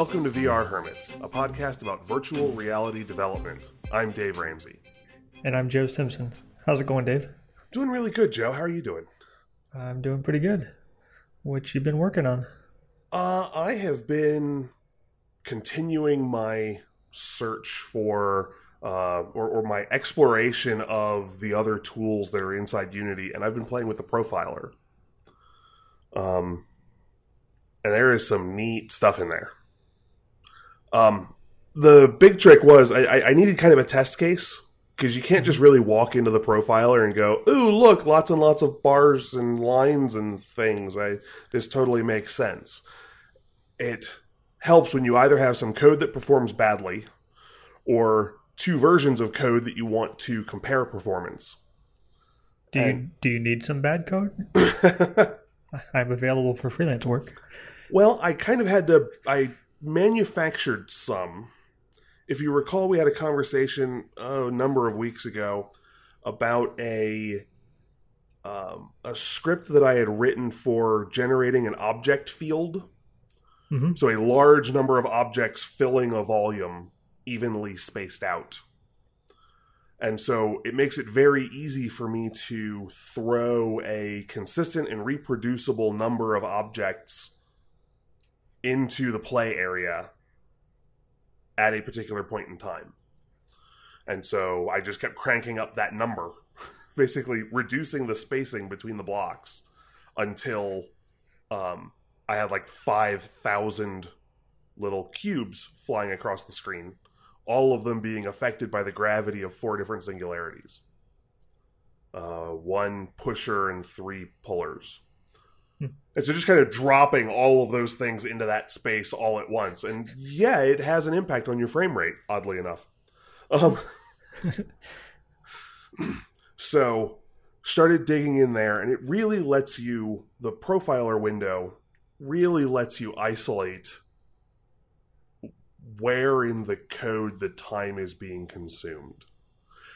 Welcome to VR Hermits, a podcast about virtual reality development. I'm Dave Ramsey. And I'm Joe Simpson. How's it going, Dave? Doing really good, Joe. How are you doing? I'm doing pretty good. What you been working on? Uh, I have been continuing my search for uh, or, or my exploration of the other tools that are inside Unity, and I've been playing with the profiler. Um, and there is some neat stuff in there. Um, the big trick was I, I needed kind of a test case because you can't just really walk into the profiler and go, "Ooh, look, lots and lots of bars and lines and things." I this totally makes sense. It helps when you either have some code that performs badly or two versions of code that you want to compare performance. Do you do you need some bad code? I'm available for freelance work. Well, I kind of had to I manufactured some. If you recall, we had a conversation oh, a number of weeks ago about a um, a script that I had written for generating an object field. Mm-hmm. So a large number of objects filling a volume evenly spaced out. And so it makes it very easy for me to throw a consistent and reproducible number of objects into the play area at a particular point in time. And so I just kept cranking up that number, basically reducing the spacing between the blocks until um, I had like 5,000 little cubes flying across the screen, all of them being affected by the gravity of four different singularities uh, one pusher and three pullers. And so just kind of dropping all of those things into that space all at once. And yeah, it has an impact on your frame rate, oddly enough. Um, so started digging in there, and it really lets you, the profiler window really lets you isolate where in the code the time is being consumed.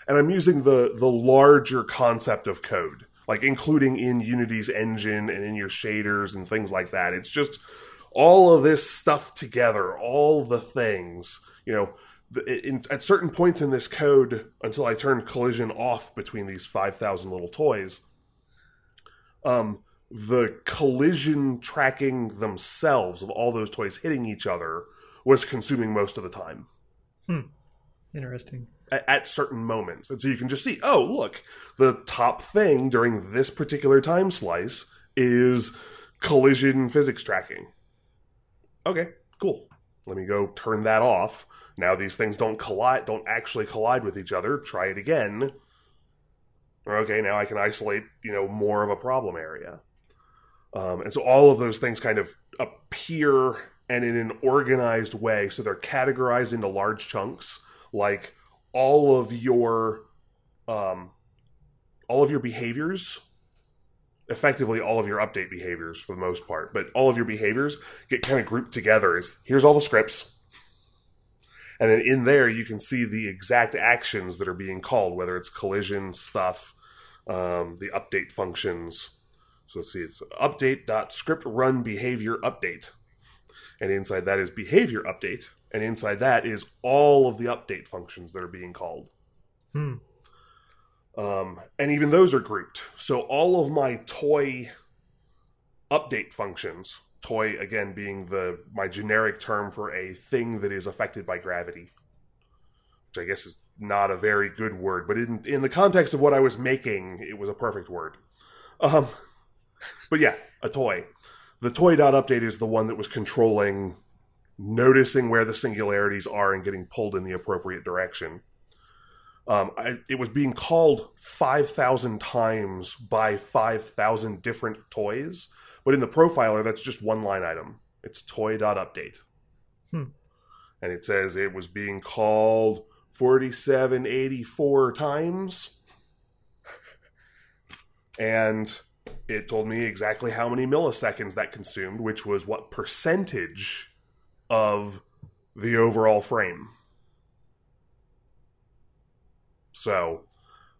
And I'm using the the larger concept of code like including in Unity's engine and in your shaders and things like that. It's just all of this stuff together, all the things, you know, in, at certain points in this code, until I turned collision off between these 5,000 little toys, um, the collision tracking themselves of all those toys hitting each other was consuming most of the time. Hmm. Interesting at, certain moments. And so you can just see, oh, look, the top thing during this particular time slice is collision physics tracking. Okay, cool. Let me go turn that off. Now these things don't collide, don't actually collide with each other. Try it again. Okay, now I can isolate, you know, more of a problem area. Um, and so all of those things kind of appear and in an organized way. So they're categorized into large chunks, like all of your um, all of your behaviors effectively all of your update behaviors for the most part but all of your behaviors get kind of grouped together is here's all the scripts. And then in there you can see the exact actions that are being called whether it's collision stuff um, the update functions. So let's see it's update dot script run behavior update. And inside that is behavior update and inside that is all of the update functions that are being called. Hmm. Um, and even those are grouped. So all of my toy update functions, toy again being the my generic term for a thing that is affected by gravity, which I guess is not a very good word, but in in the context of what I was making, it was a perfect word. Um, but yeah, a toy. The toy dot update is the one that was controlling noticing where the singularities are and getting pulled in the appropriate direction. Um, I, it was being called 5,000 times by 5,000 different toys, but in the profiler, that's just one line item. It's toy.update. Hmm. And it says it was being called 4784 times. and it told me exactly how many milliseconds that consumed, which was what percentage of the overall frame. So,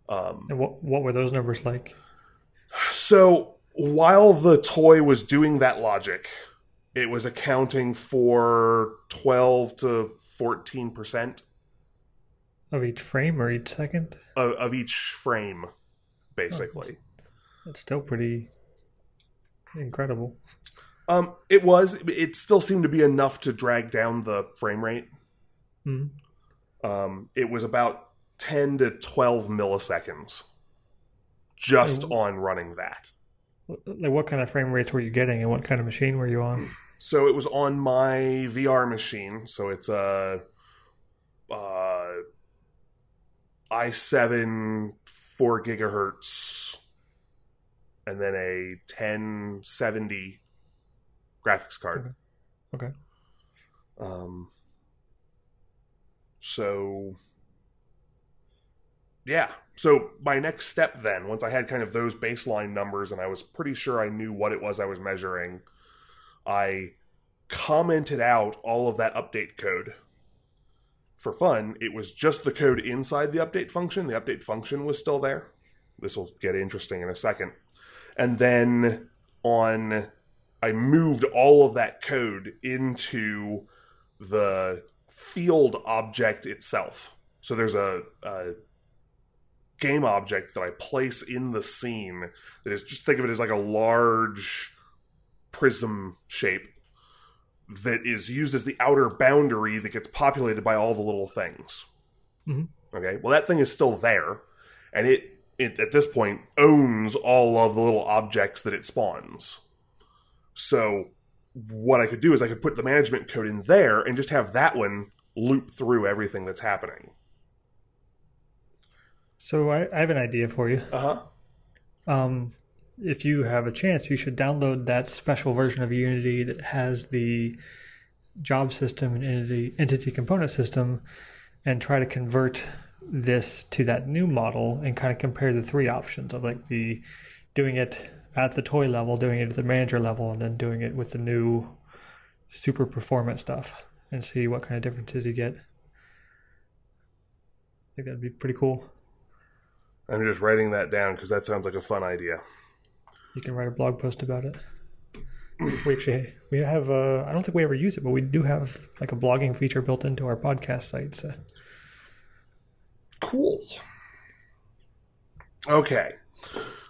um, and what what were those numbers like? So while the toy was doing that logic, it was accounting for 12 to 14% Of each frame or each second? of, of each frame, basically. That's still pretty incredible. Um, it was. It still seemed to be enough to drag down the frame rate. Hmm. Um, it was about ten to twelve milliseconds, just Oh. on running that. Like, what kind of frame rates were you getting, and what kind of machine were you on? So it was on my VR machine. So it's a uh, i7 four gigahertz, and then a 1070 graphics card. Okay. Um. So. Yeah. So my next step then, once I had kind of those baseline numbers and I was pretty sure I knew what it was I was measuring, I commented out all of that update code. For fun, it was just the code inside the update function. The update function was still there. This will get interesting in a second. And then on I moved all of that code into the field object itself. So there's a, a game object that I place in the scene that is just think of it as like a large prism shape that is used as the outer boundary that gets populated by all the little things. Mhm. Okay, well that thing is still there, and it, it at this point owns all of the little objects that it spawns. So what I could do is I could put the management code in there and just have that one loop through everything that's happening. So I, I have an idea for you. Uh huh. Um, if you have a chance, you should download that special version of Unity that has the job system and entity, entity component system and try to convert this to that new model and kind of compare the three options of like the doing it at the toy level, doing it at the manager level, and then doing it with the new super performance stuff and see what kind of differences you get. I think that'd be pretty cool. I'm just writing that down because that sounds like a fun idea. You can write a blog post about it. we actually we have uh, I don't think we ever use it, but we do have like a blogging feature built into our podcast site. So Cool. Okay.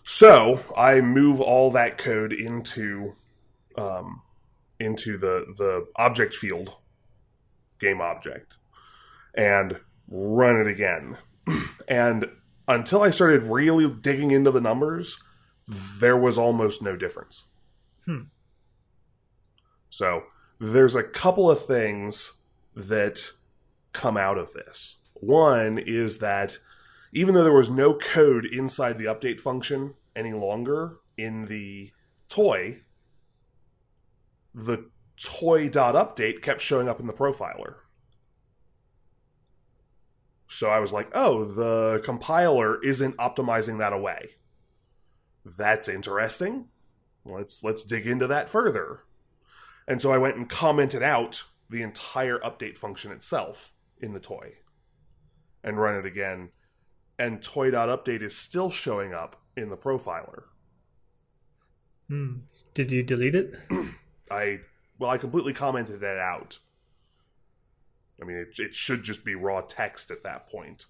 So I move all that code into um, into the the object field, game object, and run it again. and until I started really digging into the numbers, there was almost no difference. Hmm. So there's a couple of things that come out of this. One is that even though there was no code inside the update function any longer in the toy, the toy.update kept showing up in the profiler. So I was like, oh, the compiler isn't optimizing that away. That's interesting. Let's let's dig into that further. And so I went and commented out the entire update function itself in the toy and run it again. And toy.update is still showing up in the profiler. hmm. did you delete it? I well, I completely commented it out. I mean, it, it should just be raw text at that point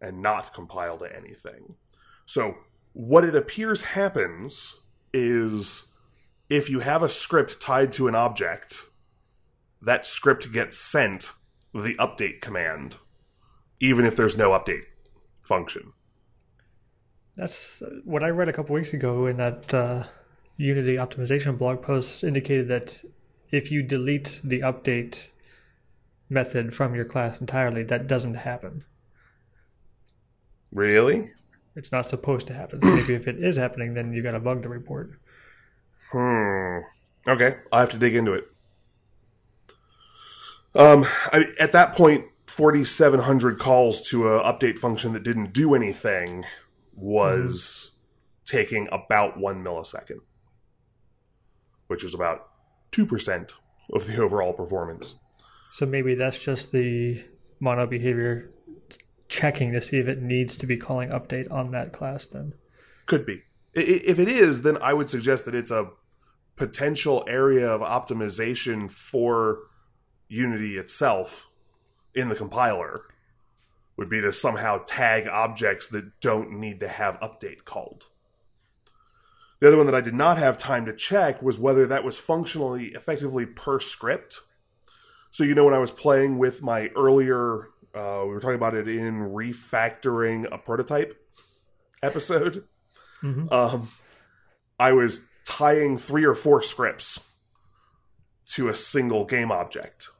and not compile to anything. So, what it appears happens is if you have a script tied to an object, that script gets sent the update command, even if there's no update function. That's uh, what I read a couple weeks ago in that uh, Unity optimization blog post indicated that if you delete the update method from your class entirely, that doesn't happen. Really? It's not supposed to happen. So maybe if it is happening, then you got a bug to report. Hmm. Okay, I'll have to dig into it. Um, I, at that point, 4,700 calls to a update function that didn't do anything was taking about one millisecond, which was about 2% of the overall performance. So maybe that's just the mono behavior checking to see if it needs to be calling update on that class then. Could be. If it is, then I would suggest that it's a potential area of optimization for Unity itself in the compiler would be to somehow tag objects that don't need to have update called. The other one that I did not have time to check was whether that was functionally effectively per script. So, you know, when I was playing with my earlier, uh, we were talking about it in refactoring a prototype episode. Mhm. Um, I was tying three or four scripts to a single game object.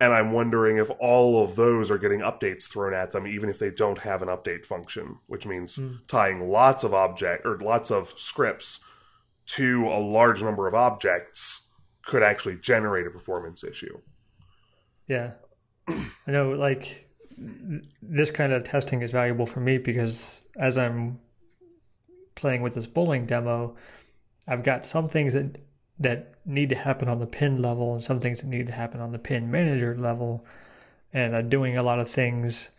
And I'm wondering if all of those are getting updates thrown at them, even if they don't have an update function, which means Mm. tying lots of object or lots of scripts to a large number of objects could actually generate a performance issue. Yeah. I know, like, this kind of testing is valuable for me because as I'm playing with this bowling demo, I've got some things that that need to happen on the pin level and some things that need to happen on the pin manager level. And I'm doing a lot of things.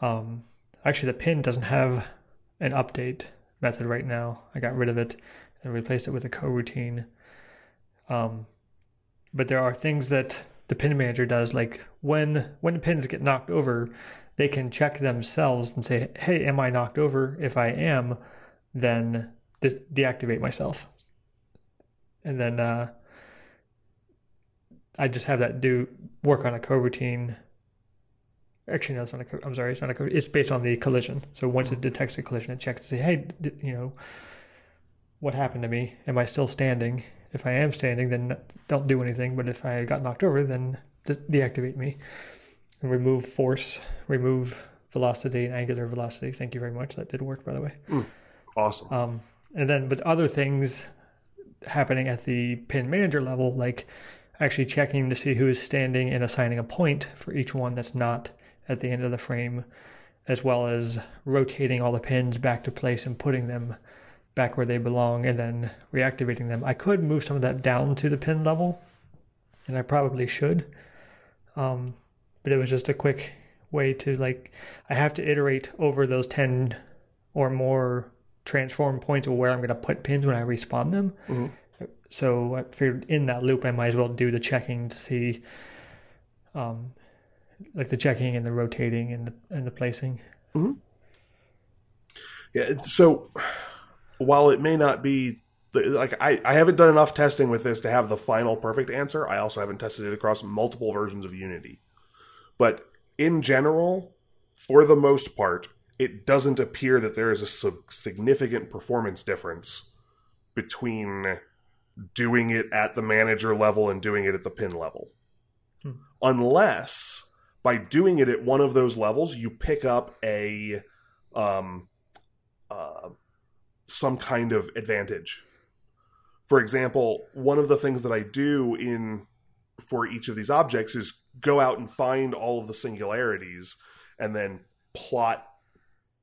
Um, actually, the pin doesn't have an update method right now. I got rid of it and replaced it with a coroutine. Um, but there are things that the pin manager does like when when pins get knocked over they can check themselves and say hey am i knocked over if i am then de- deactivate myself and then uh, i just have that do work on a coroutine actually no it's not a co- i'm sorry it's not a co- it's based on the collision so once it detects a collision it checks to say hey d- you know what happened to me am i still standing if I am standing, then don't do anything. But if I got knocked over, then de- deactivate me. And remove force, remove velocity and angular velocity. Thank you very much. That did work, by the way. Awesome. Um, and then with other things happening at the pin manager level, like actually checking to see who is standing and assigning a point for each one that's not at the end of the frame, as well as rotating all the pins back to place and putting them back where they belong and then reactivating them. I could move some of that down to the pin level, and I probably should. Um, but it was just a quick way to like, I have to iterate over those 10 or more transform points of where I'm going to put pins when I respawn them. Mhm. So I figured in that loop, I might as well do the checking to see, um, like the checking and the rotating and the, and the placing. Yeah. So while it may not be like I, I haven't done enough testing with this to have the final perfect answer. I also haven't tested it across multiple versions of Unity. But in general, for the most part, it doesn't appear that there is a significant performance difference between doing it at the manager level and doing it at the pin level. Hmm. Unless by doing it at one of those levels, you pick up a um, uh, some kind of advantage. For example, one of the things that I do in for each of these objects is go out and find all of the singularities and then plot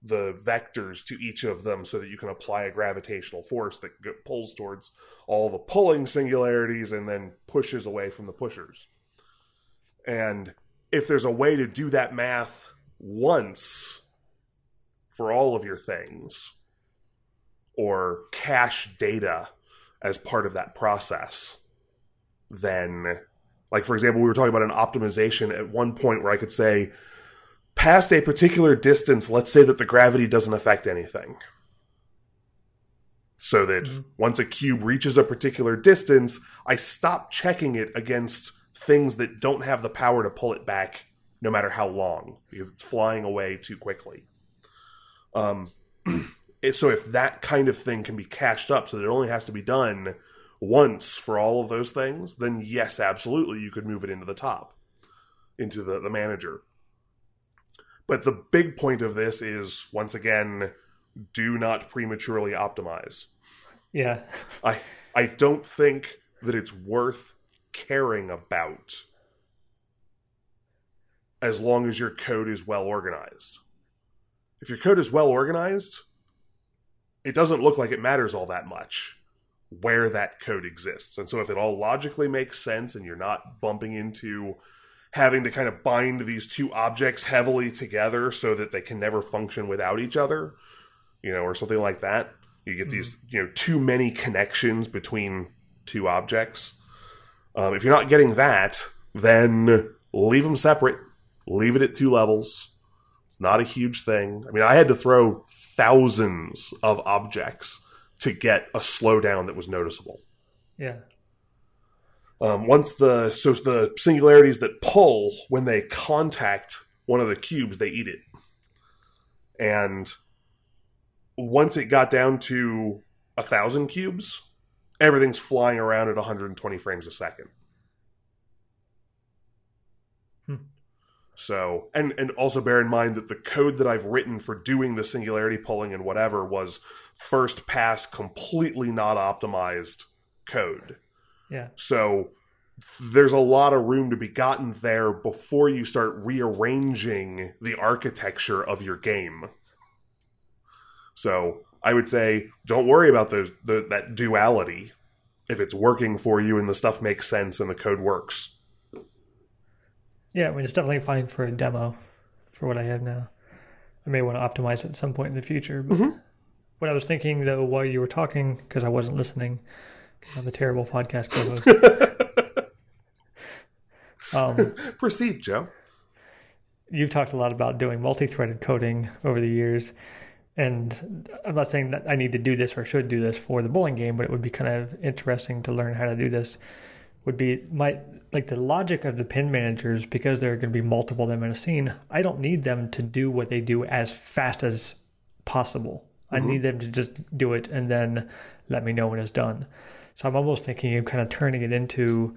the vectors to each of them so that you can apply a gravitational force that pulls towards all the pulling singularities and then pushes away from the pushers. And if there's a way to do that math once for all of your things or cache data as part of that process, then, like, for example, we were talking about an optimization at one point where I could say, past a particular distance, let's say that the gravity doesn't affect anything. So that Mhm. once a cube reaches a particular distance, I stop checking it against things that don't have the power to pull it back no matter how long because it's flying away too quickly. Um, so if that kind of thing can be cached up so that it only has to be done once for all of those things, then yes, absolutely, you could move it into the top, into the, the manager. But the big point of this is once again, do not prematurely optimize. Yeah. I I don't think that it's worth caring about as long as your code is well organized. If your code is well organized, it doesn't look like it matters all that much where that code exists. And so if it all logically makes sense and you're not bumping into having to kind of bind these two objects heavily together so that they can never function without each other, you know, or something like that, You get these, you know, too many connections between two objects. Um, if you're not getting that, then leave them separate. Leave it at two levels. It's not a huge thing. I mean, I had to throw thousands of objects to get a slowdown that was noticeable. Yeah. Um, once the so the singularities that pull when they contact one of the cubes, they eat it. And once it got down to a thousand cubes, everything's flying around at 120 frames a second. Hmm. So, and and also bear in mind that the code that I've written for doing the singularity pulling and whatever was first pass, completely not optimized code. Yeah. So there's a lot of room to be gotten there before you start rearranging the architecture of your game. So I would say don't worry about those the, that duality if it's working for you and the stuff makes sense and the code works. Yeah, I mean, it's definitely fine for a demo for what I have now. I may want to optimize it at some point in the future. But Mhm. what I was thinking, though, while you were talking, because I wasn't listening, I'm a terrible podcast co-host. um, Proceed, Joe. you've talked a lot about doing multi-threaded coding over the years, and I'm not saying that I need to do this or should do this for the bowling game, but it would be kind of interesting to learn how to do this. Would be my like the logic of the pin managers because there are going to be multiple of them in a scene. I don't need them to do what they do as fast as possible. I need them to just do it and then let me know when it's done. So I'm almost thinking of kind of turning it into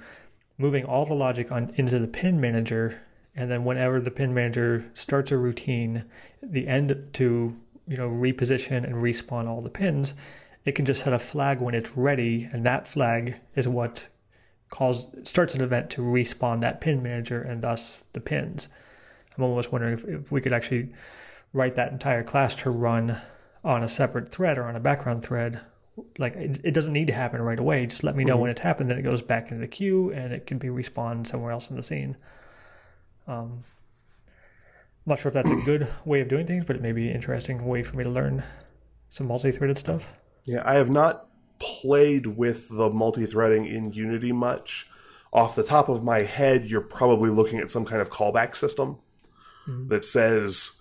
moving all the logic on into the pin manager and then whenever the pin manager starts a routine the end to you know reposition and respawn all the pins it can just set a flag when it's ready and that flag is what calls starts an event to respawn that pin manager and thus the pins. I'm almost wondering if, if we could actually write that entire class to run on a separate thread or on a background thread like it, it doesn't need to happen right away just let me know when it's happened then it goes back into the queue and it can be respawned somewhere else in the scene um, I'm not sure if that's a good way of doing things, but it may be an interesting way for me to learn some multi-threaded stuff. Yeah, I have not played with the multi-threading in Unity much. Off the top of my head, you're probably looking at some kind of callback system that says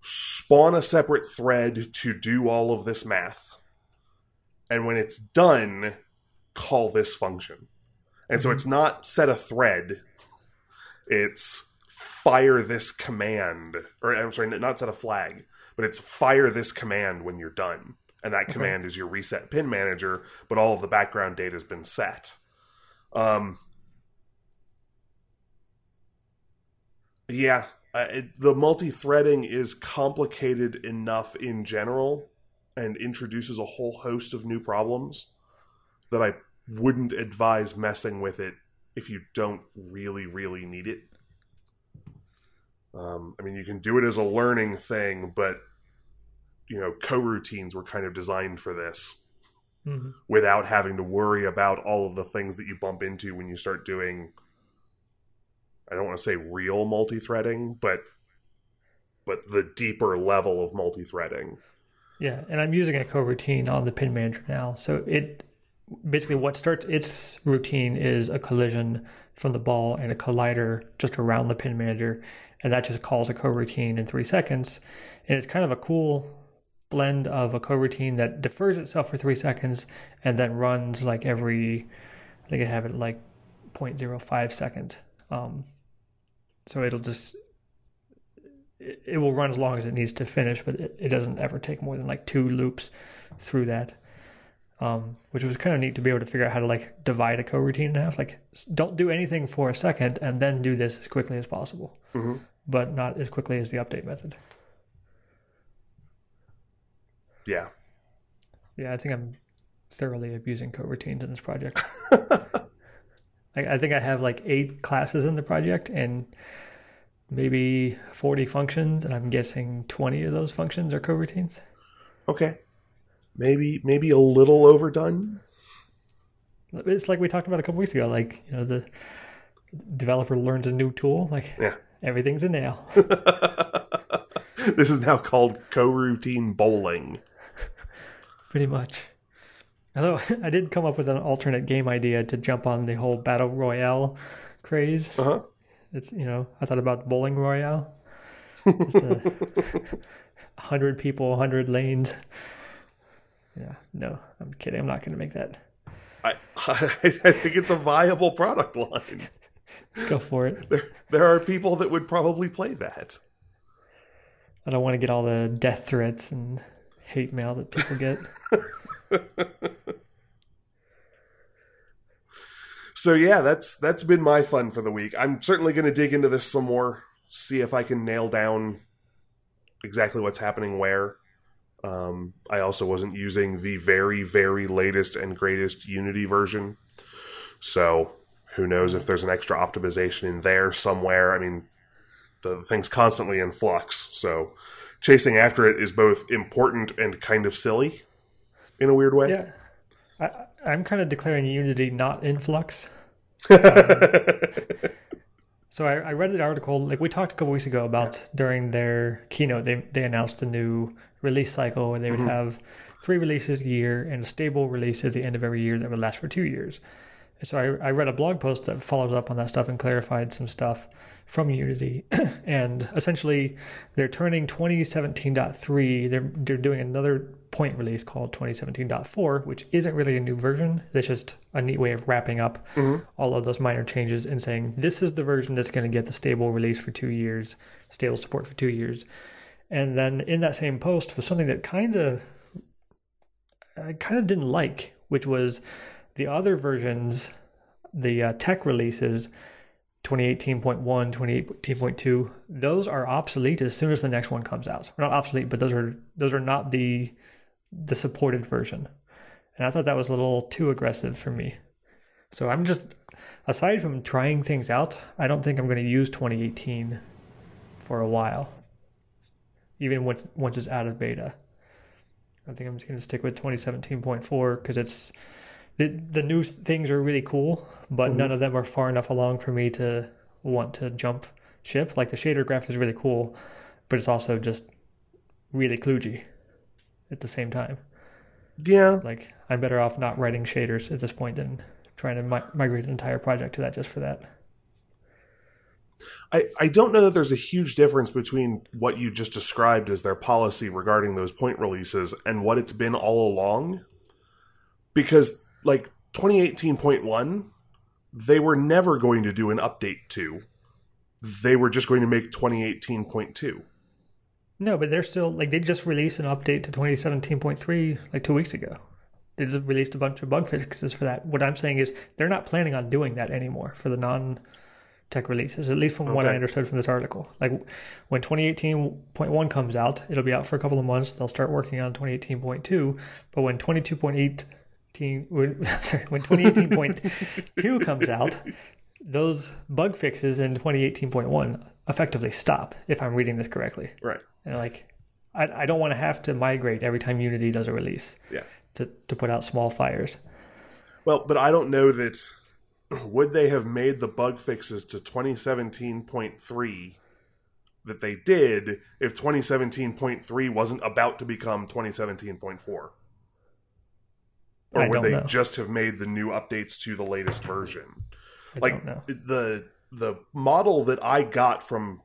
spawn a separate thread to do all of this math. And when it's done, call this function. And so it's not set a thread, it's fire this command. Or I'm sorry, not set a flag, but it's fire this command when you're done. And that command is your reset pin manager, but all of the background data has been set. Um, yeah, uh, it, the multi-threading is complicated enough in general and introduces a whole host of new problems that I wouldn't advise messing with it if you don't really, really need it. Um, I mean, you can do it as a learning thing, but you know, coroutines were kind of designed for this Mhm. without having to worry about all of the things that you bump into when you start doing I don't want to say real multi-threading, but but the deeper level of multi-threading. Yeah, and I'm using a coroutine on the pin manager now. So it basically what starts its routine is a collision from the ball and a collider just around the pin manager, and that just calls a coroutine in three seconds. And it's kind of a cool blend of a coroutine that defers itself for three seconds and then runs like every, I think I have it like 0.05 seconds. Um, so it'll just it, it will run as long as it needs to finish, but it, it doesn't ever take more than like two loops through that. Um, which was kind of neat to be able to figure out how to like divide a coroutine in half. Like, don't do anything for a second and then do this as quickly as possible, Mhm. but not as quickly as the update method. Yeah. Yeah, I think I'm thoroughly abusing coroutines in this project. I, I think I have like eight classes in the project and maybe 40 functions, and I'm guessing 20 of those functions are coroutines. Okay. Maybe maybe a little overdone. It's like we talked about a couple weeks ago. Like you know, the developer learns a new tool. Like Yeah. everything's a nail. this is now called coroutine bowling. Pretty much. Although I did come up with an alternate game idea to jump on the whole battle royale craze. Uh huh. It's you know I thought about bowling royale. A hundred people, hundred lanes. Yeah, no, I'm kidding. I'm not going to make that. I, I think it's a viable product line. Go for it. There, there are people that would probably play that. I don't want to get all the death threats and hate mail that people get. So yeah, that's that's been my fun for the week. I'm certainly going to dig into this some more, see if I can nail down exactly what's happening where. Um, I also wasn't using the very very latest and greatest Unity version, so who knows if there's an extra optimization in there somewhere. I mean, the thing's constantly in flux, so chasing after it is both important and kind of silly in a weird way. Yeah, I, I'm kind of declaring Unity not in flux. So I, I read the article, like we talked a couple weeks ago about during their keynote, they they announced a new release cycle where they would mm-hmm. have three releases a year and a stable release at the end of every year that would last for two years. So I, I read a blog post that follows up on that stuff and clarified some stuff from Unity. and essentially, they're turning 2017.3, they're, they're doing another point release called 2017.4, which isn't really a new version. It's just a neat way of wrapping up all of those minor changes and saying, this is the version that's going to get the stable release for two years, stable support for two years. And then in that same post was something that kind of I kind of didn't like, which was the other versions, the uh, tech releases, 2018.1, 2018.2. Those are obsolete as soon as the next one comes out. Not obsolete, but those are those are not the the supported version. And I thought that was a little too aggressive for me. So I'm just aside from trying things out, I don't think I'm going to use 2018 for a while. Even once once it's out of beta. I think I'm just going to stick with 2017.4 because it's the the new things are really cool, but mm-hmm. none of them are far enough along for me to want to jump ship. Like the shader graph is really cool, but it's also just really kludgy at the same time. Yeah, Like I'm better off not writing shaders at this point than trying to mi- migrate an entire project to that just for that. I, I don't know that there's a huge difference between what you just described as their policy regarding those point releases and what it's been all along. Because, like, 2018.1, they were never going to do an update to. They were just going to make 2018.2. No, but they're still like they just released an update to 2017.3 like two weeks ago. They just released a bunch of bug fixes for that. What I'm saying is they're not planning on doing that anymore for the non tech releases, at least from what I understood from this article. Like when 2018.1 comes out, it'll be out for a couple of months. They'll start working on 2018.2, but when 22.18 when, sorry, when 2018.2 comes out, those bug fixes in 2018.1 effectively stop if I'm reading this correctly. Right. And like, I, I don't want to have to migrate every time Unity does a release Yeah. to, to put out small fires. Well, but I don't know that. Would they have made the bug fixes to 2017.3 that they did if 2017.3 wasn't about to become 2017.4? Or would they know. just have made the new updates to the latest version? I like the the model that I got from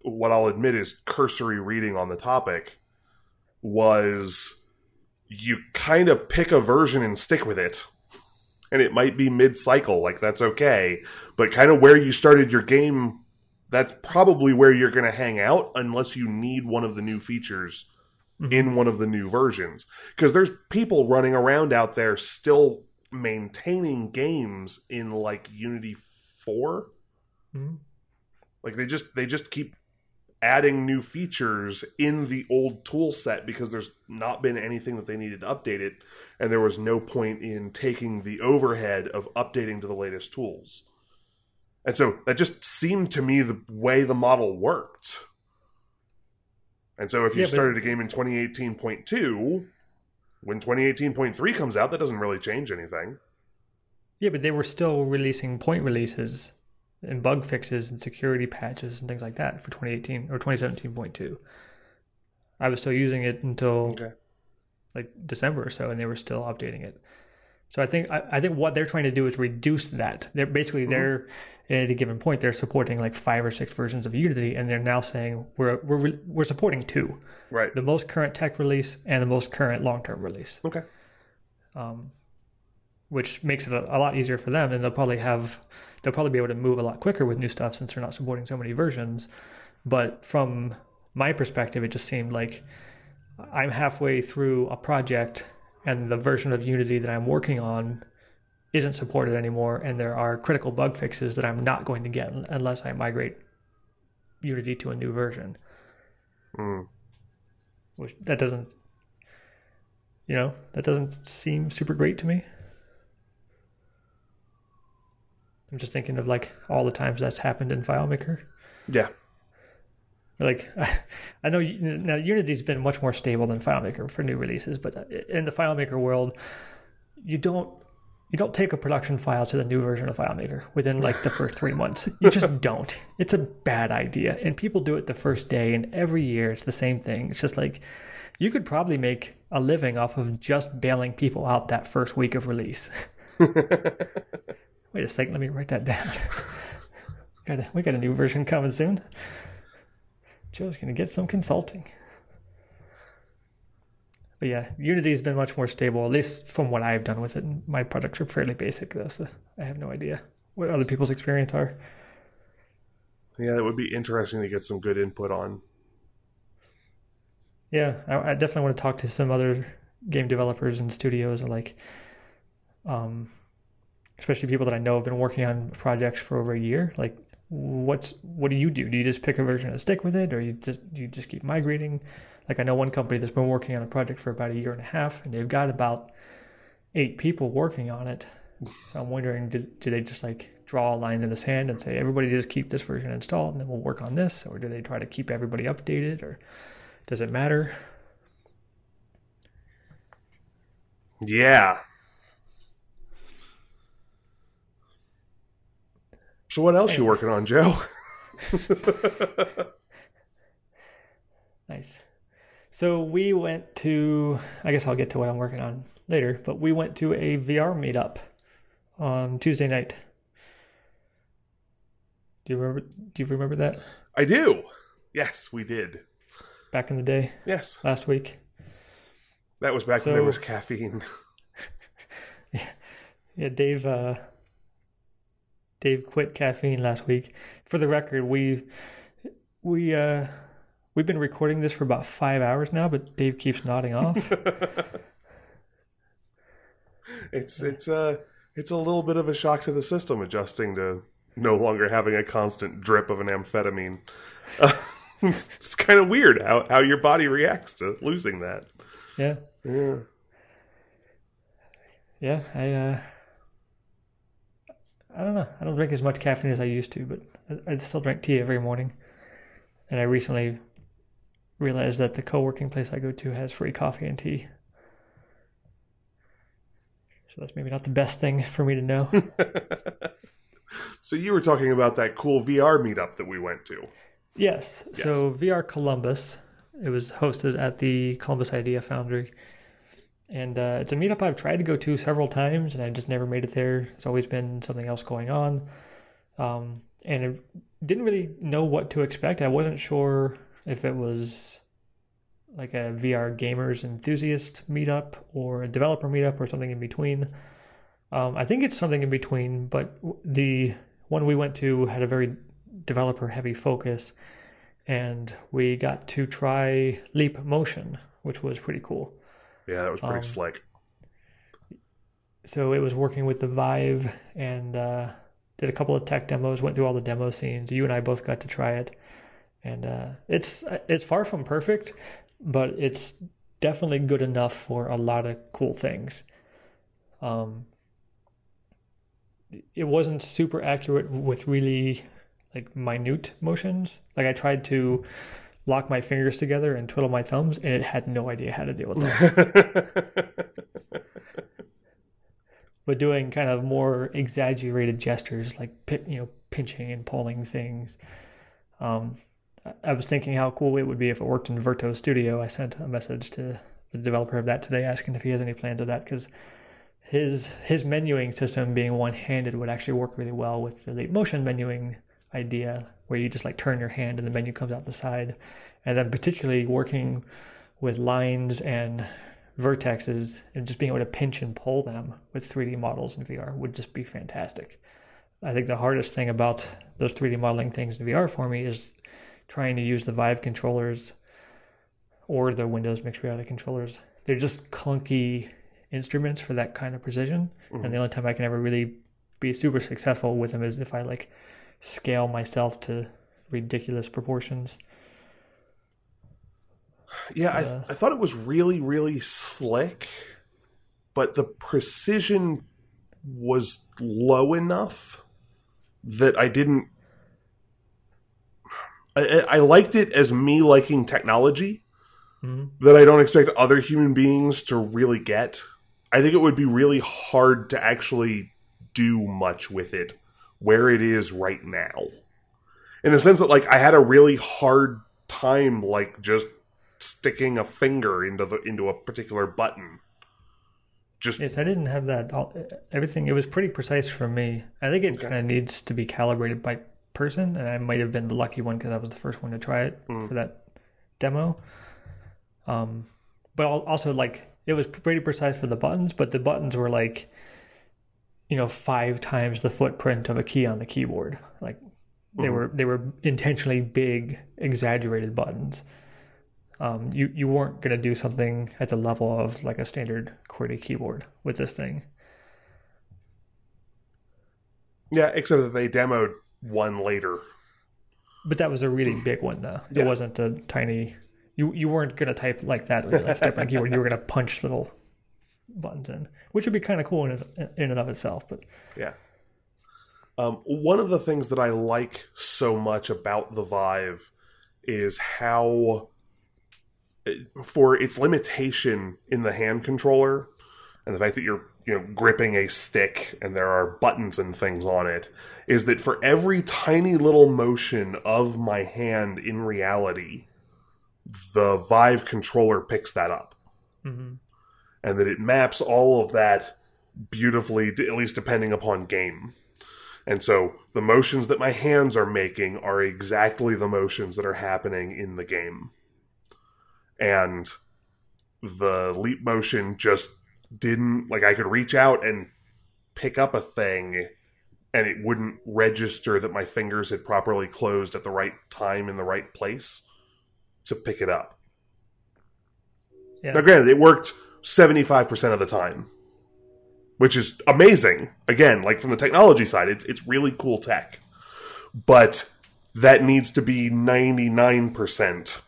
what I'll admit is cursory reading on the topic was you kind of pick a version and stick with it. And it might be mid cycle, like that's okay. But kind of where you started your game, that's probably where you're going to hang out unless you need one of the new features Mhm. in one of the new versions. Because there's people running around out there still maintaining games in like Unity 4 Mhm. like they just they just keep adding new features in the old tool set because there's not been anything that they needed to update it and there was no point in taking the overhead of updating to the latest tools and so that just seemed to me the way the model worked and so if you Yeah, but- started a game in 2018.2 when 2018.3 comes out that doesn't really change anything Yeah, but they were still releasing point releases and bug fixes and security patches and things like that for 2018 or 2017.2. I was still using it until okay like December or so, and they were still updating it. So I think I, I think what they're trying to do is reduce that. They're basically Mhm. they're at a given point they're supporting like five or six versions of Unity, and they're now saying we're we're we're supporting two, Right. the most current tech release and the most current long term release. Okay. Um, which makes it a, a lot easier for them, and they'll probably have they'll probably be able to move a lot quicker with new stuff since they're not supporting so many versions. But from my perspective, it just seemed like I'm halfway through a project, and the version of Unity that I'm working on isn't supported anymore, and there are critical bug fixes that I'm not going to get unless I migrate Unity to a new version. Mm. Which that doesn't, you know, that doesn't seem super great to me. I'm just thinking of like all the times that's happened in FileMaker. Yeah. Like, I know now Unity's been much more stable than FileMaker for new releases, but in the FileMaker world, you don't you don't take a production file to the new version of FileMaker within like the first three months. You just don't. It's a bad idea, and people do it the first day, and every year it's the same thing. It's just like you could probably make a living off of just bailing people out that first week of release. Wait a second, let me write that down. got a, we got a new version coming soon. Joe's gonna get some consulting. But yeah, Unity has been much more stable, at least from what I've done with it. My products are fairly basic though, so I have no idea what other people's experience are. Yeah, it would be interesting to get some good input on. Yeah, I, I definitely want to talk to some other game developers and studios, like, um, especially people that I know have been working on projects for over a year. Like, what's what do you do? Do you just pick a version and stick with it, or you just you just keep migrating? Like, I know one company that's been working on a project for about a year and a half, and they've got about eight people working on it. So I'm wondering, do, do they just like draw a line in the sand and say everybody just keep this version installed, and then we'll work on this, or do they try to keep everybody updated, or does it matter? Yeah. So what else you working on, Joe? Nice. So we went to, I guess I'll get to what I'm working on later, but we went to a VR meetup on Tuesday night. Do you remember? Do you remember that I do. Yes, we did. back in the day, Yes, last week? that was back when there was caffeine. Yeah, Dave. Uh, Dave quit caffeine last week. For the record, we we uh, we've been recording this for about five hours now, but Dave keeps nodding off. it's it's a it's a little bit of a shock to the system adjusting to no longer having a constant drip of an amphetamine. Uh, it's it's kind of weird how how your body reacts to losing that. yeah. Yeah. Yeah, I uh I don't know. I don't drink as much caffeine as I used to, but I, I still drink tea every morning. And I recently realized that the co-working place I go to has free coffee and tea. So that's maybe not the best thing for me to know. so you were talking about that cool VR meetup that we went to. yes. So VR Columbus, it was hosted at the Columbus Idea Foundry. And uh, it's a meetup I've tried to go to several times, and I've just never made it there. It's always been something else going on. Um, and I didn't really know what to expect. I wasn't sure if it was like a VR gamers enthusiast meetup or a developer meetup or something in between. Um, I think it's something in between, but the one we went to had a very developer heavy focus, and we got to try Leap Motion, which was pretty cool. Yeah, that was pretty Um, slick. so it was working with the Vive and uh, did a couple of tech demos. Went through all the demo scenes. You and I both got to try it, and uh, it's it's far from perfect, but it's definitely good enough for a lot of cool things. Um, it wasn't super accurate with really like minute motions. Like I tried to lock my fingers together and twiddle my thumbs, and it had no idea how to deal with that. but doing kind of more exaggerated gestures like you know pinching and pulling things. Um, I- was thinking how cool it would be if it worked in Verto Studio. I sent a message to the developer of that today, asking if he has any plans of that because his his menuing system being one handed would actually work really well with the Leap Motion menuing idea, where you just like turn your hand and the menu comes out the side, and then particularly working with lines and vertexes and just being able to pinch and pull them with 3D models in VR would just be fantastic. I think the hardest thing about those 3D modeling things in VR for me is trying to use the Vive controllers or the Windows mixed reality controllers. They're just clunky instruments for that kind of precision. Mm-hmm. And the only time I can ever really be super successful with them is if I like scale myself to ridiculous proportions. Yeah, I, th- uh, I thought it was really, really slick, but the precision was low enough that I didn't. I, I liked it as me liking technology mm-hmm. that I don't expect other human beings to really get. I think it would be really hard to actually do much with it where it is right now. In the sense that like I had a really hard time like just sticking a finger into the into a particular button. Just yes, I didn't have that. All, Everything it was pretty precise for me. I think it okay. kind of needs to be calibrated by person, and I might have been the lucky one because I was the first one to try it mm. for that demo. Um, but also like it was pretty precise for the buttons, but the buttons were like, you know, five times the footprint of a key on the keyboard. Like they mm-hmm. were they were intentionally big, exaggerated buttons um, you you weren't going to do something at the level of like a standard QWERTY keyboard with this thing. Yeah, except that they demoed one later. But that was a really big one, though. It wasn't a tiny. You you weren't going to type like that. Like type on keyboard. You were going to punch little buttons in, which would be kind of cool in in and of itself. But yeah. Um, one of the things that I like so much about the Vive is how for its limitation in the hand controller and the fact that you're you know gripping a stick and there are buttons and things on it is that for every tiny little motion of my hand in reality the vive controller picks that up. Mm-hmm. and that it maps all of that beautifully at least depending upon game. And so the motions that my hands are making are exactly the motions that are happening in the game. And the leap motion just didn't like I could reach out and pick up a thing and it wouldn't register that my fingers had properly closed at the right time in the right place to pick it up. Yeah. Now, granted, it worked 75% of the time, which is amazing. Again, like from the technology side, it's, it's really cool tech. But that needs to be 99%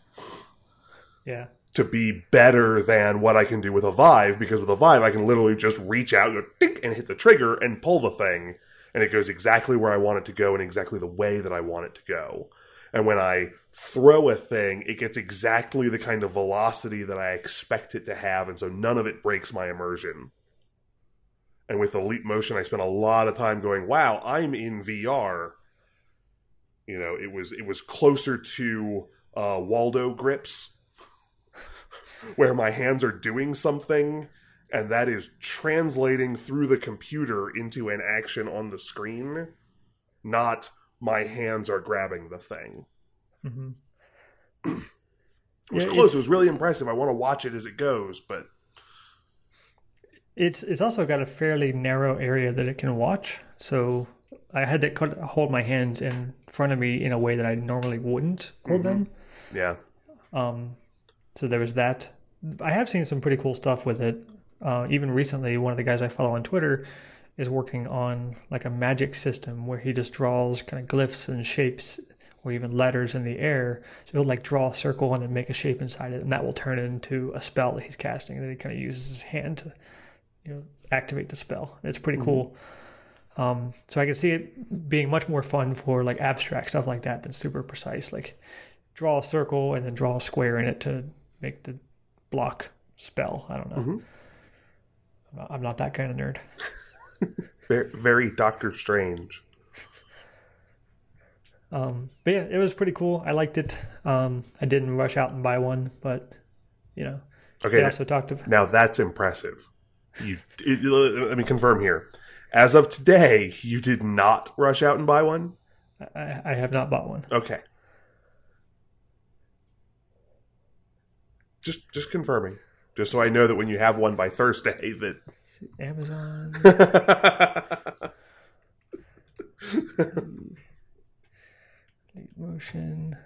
yeah. To be better than what I can do with a Vive, because with a Vive I can literally just reach out, go dink, and hit the trigger and pull the thing, and it goes exactly where I want it to go and exactly the way that I want it to go. And when I throw a thing, it gets exactly the kind of velocity that I expect it to have, and so none of it breaks my immersion. And with the leap motion, I spent a lot of time going, "Wow, I'm in VR." You know, it was it was closer to uh, Waldo grips where my hands are doing something and that is translating through the computer into an action on the screen, not my hands are grabbing the thing. Mm-hmm. it was yeah, close. It was really impressive. I want to watch it as it goes, but it's it's also got a fairly narrow area that it can watch. So I had to hold my hands in front of me in a way that I normally wouldn't hold mm-hmm. them. Yeah. Um, so there was that. I have seen some pretty cool stuff with it. Uh, even recently, one of the guys I follow on Twitter is working on like a magic system where he just draws kind of glyphs and shapes or even letters in the air. So he'll like draw a circle and then make a shape inside it, and that will turn into a spell that he's casting. And then he kind of uses his hand to, you know, activate the spell. It's pretty mm-hmm. cool. Um, so I can see it being much more fun for like abstract stuff like that than super precise. Like draw a circle and then draw a square in it to make the block spell. I don't know. Mm-hmm. I'm, not, that kind of nerd. very, very Doctor Strange. Um, but yeah, it was pretty cool. I liked it. Um, I didn't rush out and buy one, but you know, Okay, They also talked about now that's impressive. You, it, let me confirm here. As of today, you did not rush out and buy one. I, I have not bought one. Okay. Just just confirming. Just so I know that when you have one by Thursday that Amazon. Leap Motion.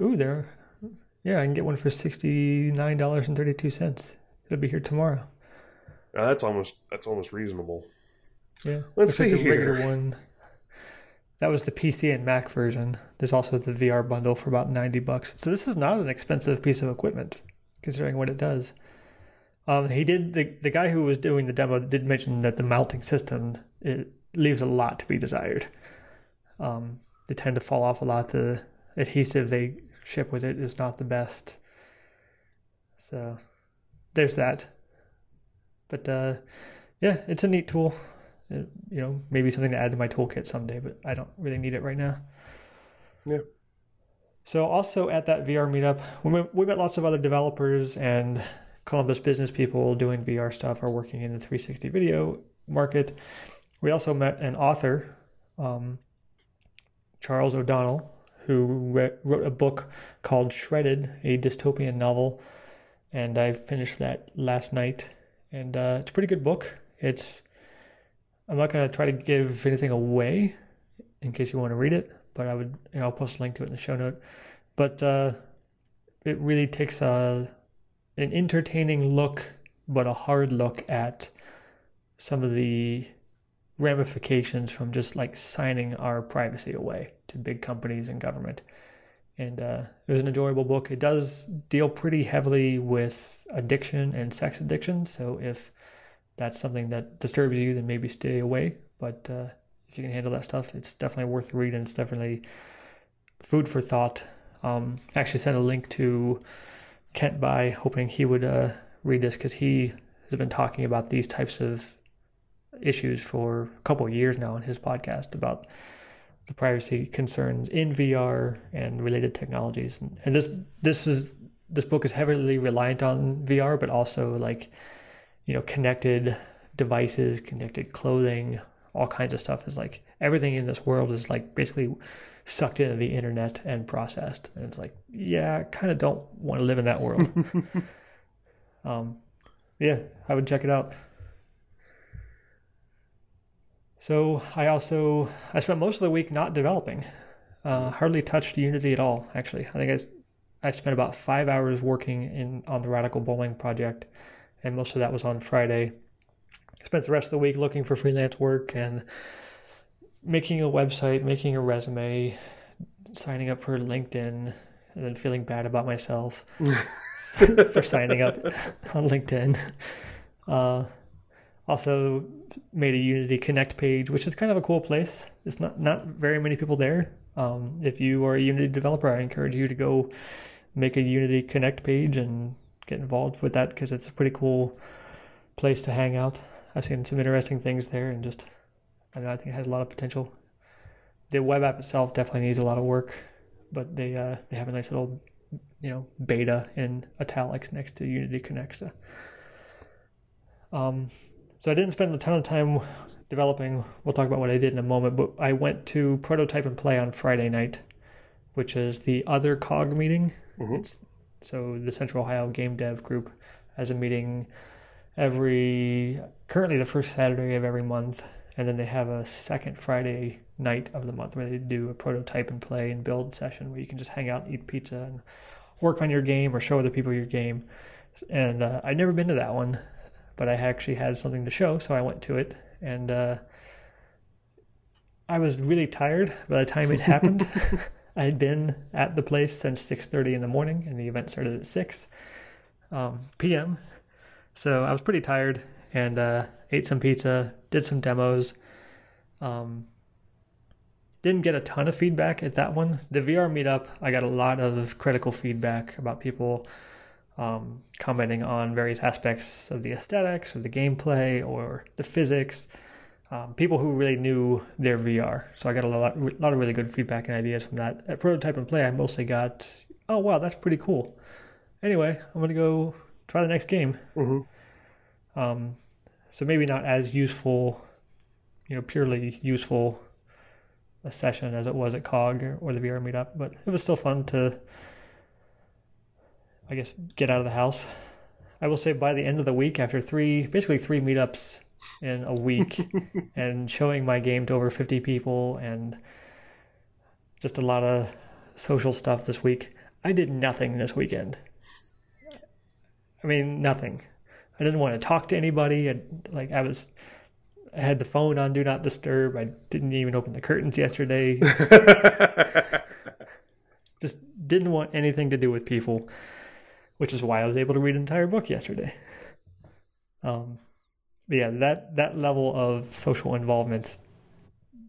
Ooh, there. Yeah, I can get one for sixty nine dollars and thirty two cents. It'll be here tomorrow. Now, that's almost that's almost reasonable. Yeah. Let's Looks like see the regular here. one. That was the PC and Mac version. There's also the VR bundle for about ninety bucks. So this is not an expensive piece of equipment, considering what it does. Um, he did the the guy who was doing the demo did mention that the mounting system it leaves a lot to be desired. Um, they tend to fall off a lot. The adhesive they ship with it is not the best. So there's that. But uh, yeah, it's a neat tool. You know, maybe something to add to my toolkit someday, but I don't really need it right now. Yeah. So also at that VR meetup, we met, we met lots of other developers and Columbus business people doing VR stuff or working in the 360 video market. We also met an author, um, Charles O'Donnell, who re- wrote a book called Shredded, a dystopian novel, and I finished that last night. And uh, it's a pretty good book. It's I'm not going to try to give anything away in case you want to read it, but I would, you know, I'll post a link to it in the show note. But uh, it really takes a an entertaining look, but a hard look at some of the ramifications from just like signing our privacy away to big companies and government. And uh, it was an enjoyable book. It does deal pretty heavily with addiction and sex addiction. So if that's something that disturbs you, then maybe stay away. But uh, if you can handle that stuff, it's definitely worth reading. It's definitely food for thought. Um, I actually sent a link to Kent Bye, hoping he would uh, read this because he has been talking about these types of issues for a couple of years now in his podcast about the privacy concerns in VR and related technologies. And, and this this is this book is heavily reliant on VR, but also like you know connected devices, connected clothing, all kinds of stuff is like everything in this world is like basically sucked into the internet and processed. And it's like, yeah, I kind of don't want to live in that world. um, yeah, I would check it out. So I also I spent most of the week not developing. Uh, hardly touched Unity at all. Actually, I think I, I spent about five hours working in on the Radical Bowling project, and most of that was on Friday. Spent the rest of the week looking for freelance work and making a website, making a resume, signing up for LinkedIn, and then feeling bad about myself for signing up on LinkedIn. Uh, also made a Unity Connect page, which is kind of a cool place. It's not not very many people there. Um, if you are a Unity developer, I encourage you to go make a Unity Connect page and get involved with that because it's a pretty cool place to hang out. I've seen some interesting things there, and just I, know, I think it has a lot of potential. The web app itself definitely needs a lot of work, but they uh, they have a nice little you know beta in italics next to Unity Connect. So. Um, so I didn't spend a ton of time developing. We'll talk about what I did in a moment, but I went to prototype and play on Friday night, which is the other COGG meeting. Mhm. It's, so the Central Ohio Game Dev Group has a meeting every currently the first Saturday of every month, and then they have a second Friday night of the month where they do a prototype and play and build session where you can just hang out, and eat pizza, and work on your game or show other people your game. And uh, I'd never been to that one, but I actually had something to show, so I went to it, and uh, I was really tired by the time it happened. I had been at the place since 6:30 in the morning, and the event started at 6 um, p.m. So I was pretty tired, and uh, ate some pizza, did some demos. Um, didn't get a ton of feedback at that one. The VR meetup, I got a lot of critical feedback about people um, commenting on various aspects of the aesthetics or the gameplay or the physics. Um, people who really knew their VR. So I got a lot, a lot of really good feedback and ideas from that. At Prototype and Play, I mostly got, oh wow, that's pretty cool. anyway, I'm gonna go try the next game. Mhm. Um, so maybe not as useful, you know, purely useful a session as it was at COGG or, or the VR meetup, but it was still fun to, I guess, get out of the house. I will say by the end of the week, after three, basically three meetups in a week, and showing my game to over 50 people and just a lot of social stuff this week, I did nothing this weekend. I mean, nothing. I didn't want to talk to anybody. I, like I was, I had the phone on do not disturb. I didn't even open the curtains yesterday. Just didn't want anything to do with people, which is why I was able to read an entire book yesterday. Um, but yeah, that that level of social involvement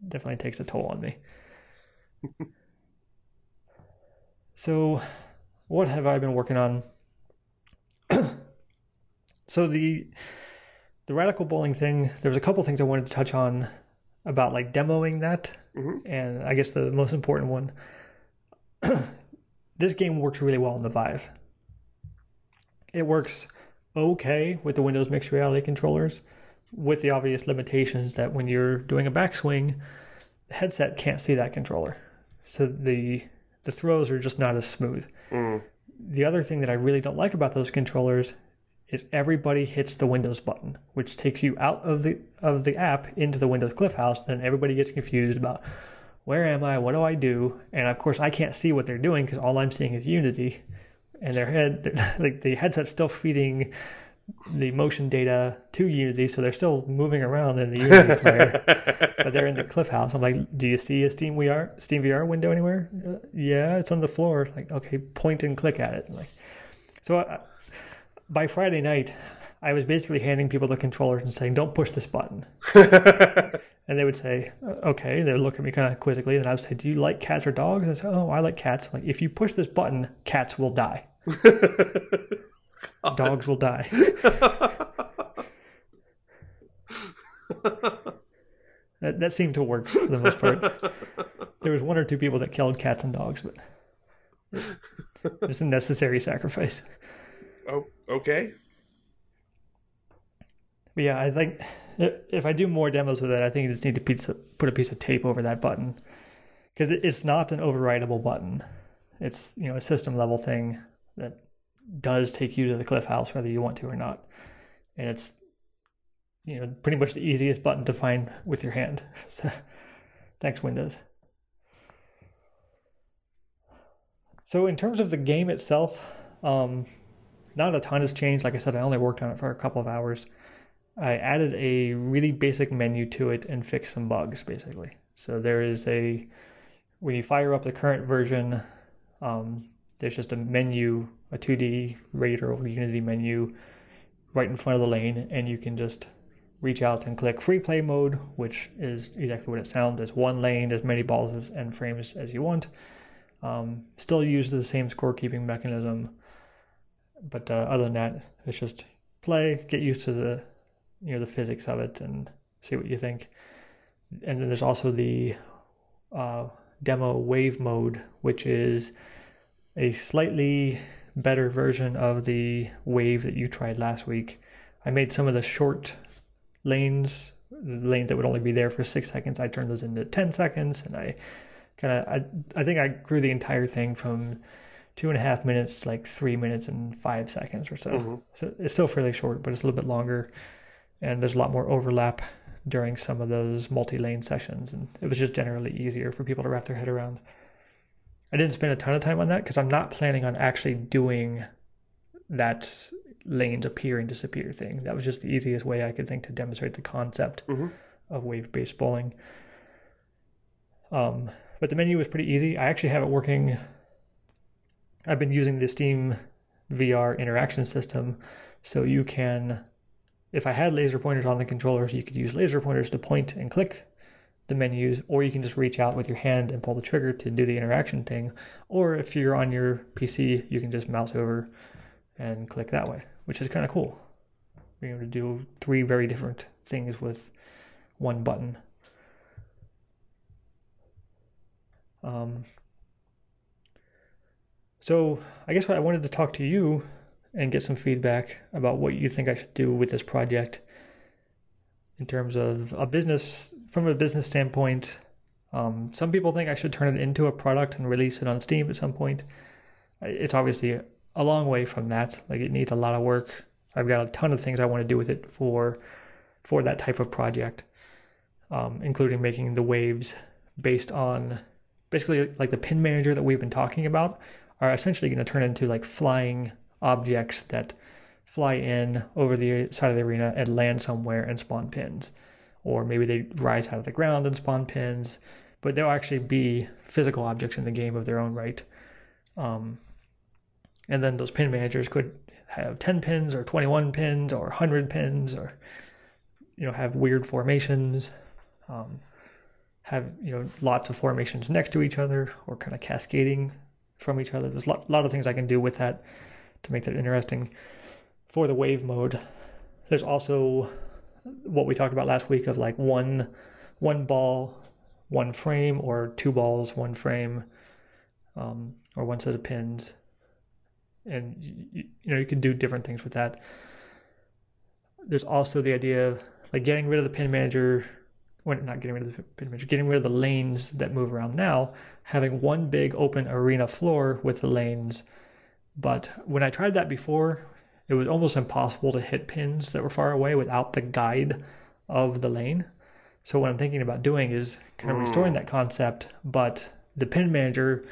definitely takes a toll on me. so, what have I been working on? so the the radical bowling thing, there was a couple things I wanted to touch on about like demoing that, Mhm. and I guess the most important one. this game works really well on the Vive. It works okay with the Windows Mixed Reality controllers, with the obvious limitations that when you're doing a backswing, the headset can't see that controller, so the the throws are just not as smooth. Mm. The other thing that I really don't like about those controllers is everybody hits the Windows button, which takes you out of the of the app into the Windows Cliff House. Then everybody gets confused about where am I, what do I do, and of course I can't see what they're doing because all I'm seeing is Unity, and their head like the headset's still feeding the motion data to Unity, so they're still moving around in the Unity player but they're in the cliff house. I'm like, do you see a Steam VR Steam VR window anywhere? Uh, yeah, it's on the floor. Like, okay, point and click at it. Like, so I, by Friday night, I was basically handing people the controllers and saying, "Don't push this button." and they would say, "Uh, "Okay." They'd look at me kind of quizzically, and I would say, "Do you like cats or dogs?" And I say, "Oh, I like cats." I'm like, if you push this button, cats will die. Dogs will die. that, that seemed to work for the most part. There was one or two people that killed cats and dogs, but it's a necessary sacrifice. oh, okay. But yeah, I think if I do more demos with it, I think I just need to of, put a piece of tape over that button because it's not an overridable button. It's you know a system level thing that does take you to the cliff house whether you want to or not, and it's you know pretty much the easiest button to find with your hand. So, thanks Windows. So in terms of the game itself, um, not a ton has changed. Like I said, I only worked on it for a couple of hours. I added a really basic menu to it and fixed some bugs, basically. So there is a when you fire up the current version, um, there's just a menu, a 2D regular old Unity menu, right in front of the lane, and you can just reach out and click free play mode, which is exactly what it sounds. It's one lane, as many balls and frames as you want. Um, still use the same scorekeeping mechanism, but uh, other than that, it's just play, get used to the you know the physics of it, and see what you think. And then there's also the uh, demo wave mode, which is a slightly better version of the wave that you tried last week. I made some of the short lanes, the lanes that would only be there for six seconds. I turned those into ten seconds, and I kind of I I think I grew the entire thing from two and a half minutes to like three minutes and five seconds or so. Mhm. So it's still fairly short, but it's a little bit longer, and there's a lot more overlap during some of those multi-lane sessions, and it was just generally easier for people to wrap their head around. I didn't spend a ton of time on that because I'm not planning on actually doing that lanes appear and disappear thing. That was just the easiest way I could think to demonstrate the concept Mhm. of wave-based bowling. Um, but the menu was pretty easy. I actually have it working. I've been using the Steam VR interaction system, so you can, if I had laser pointers on the controllers, you could use laser pointers to point and click the menus, or you can just reach out with your hand and pull the trigger to do the interaction thing. Or if you're on your PC, you can just mouse over and click that way, which is kind of cool. Being able to do three very different things with one button. Um, So I guess what I wanted to talk to you and get some feedback about what you think I should do with this project in terms of a business from a business standpoint. Um, some people think I should turn it into a product and release it on Steam at some point. It's obviously a long way from that. Like it needs a lot of work. I've got a ton of things I want to do with it for for that type of project, um, including making the waves based on basically like the pin manager that we've been talking about are essentially going to turn into like flying objects that fly in over the side of the arena and land somewhere and spawn pins. Or maybe they rise out of the ground and spawn pins, but they'll actually be physical objects in the game of their own right. Um, and then those pin managers could have 10 pins or 21 pins or 100 pins or, you know, have weird formations. Um, have you know lots of formations next to each other or kind of cascading from each other. There's a lot, lot of things I can do with that to make that interesting. For the wave mode, there's also what we talked about last week of like one one ball, one frame, or two balls, one frame, um, or one set of pins, and you, you know you can do different things with that. There's also the idea of like getting rid of the pin manager when not getting rid of the pin manager, getting rid of the lanes that move around now, having one big open arena floor with the lanes. But when I tried that before, it was almost impossible to hit pins that were far away without the guide of the lane. So what I'm thinking about doing is kind of mm. restoring that concept, but the pin manager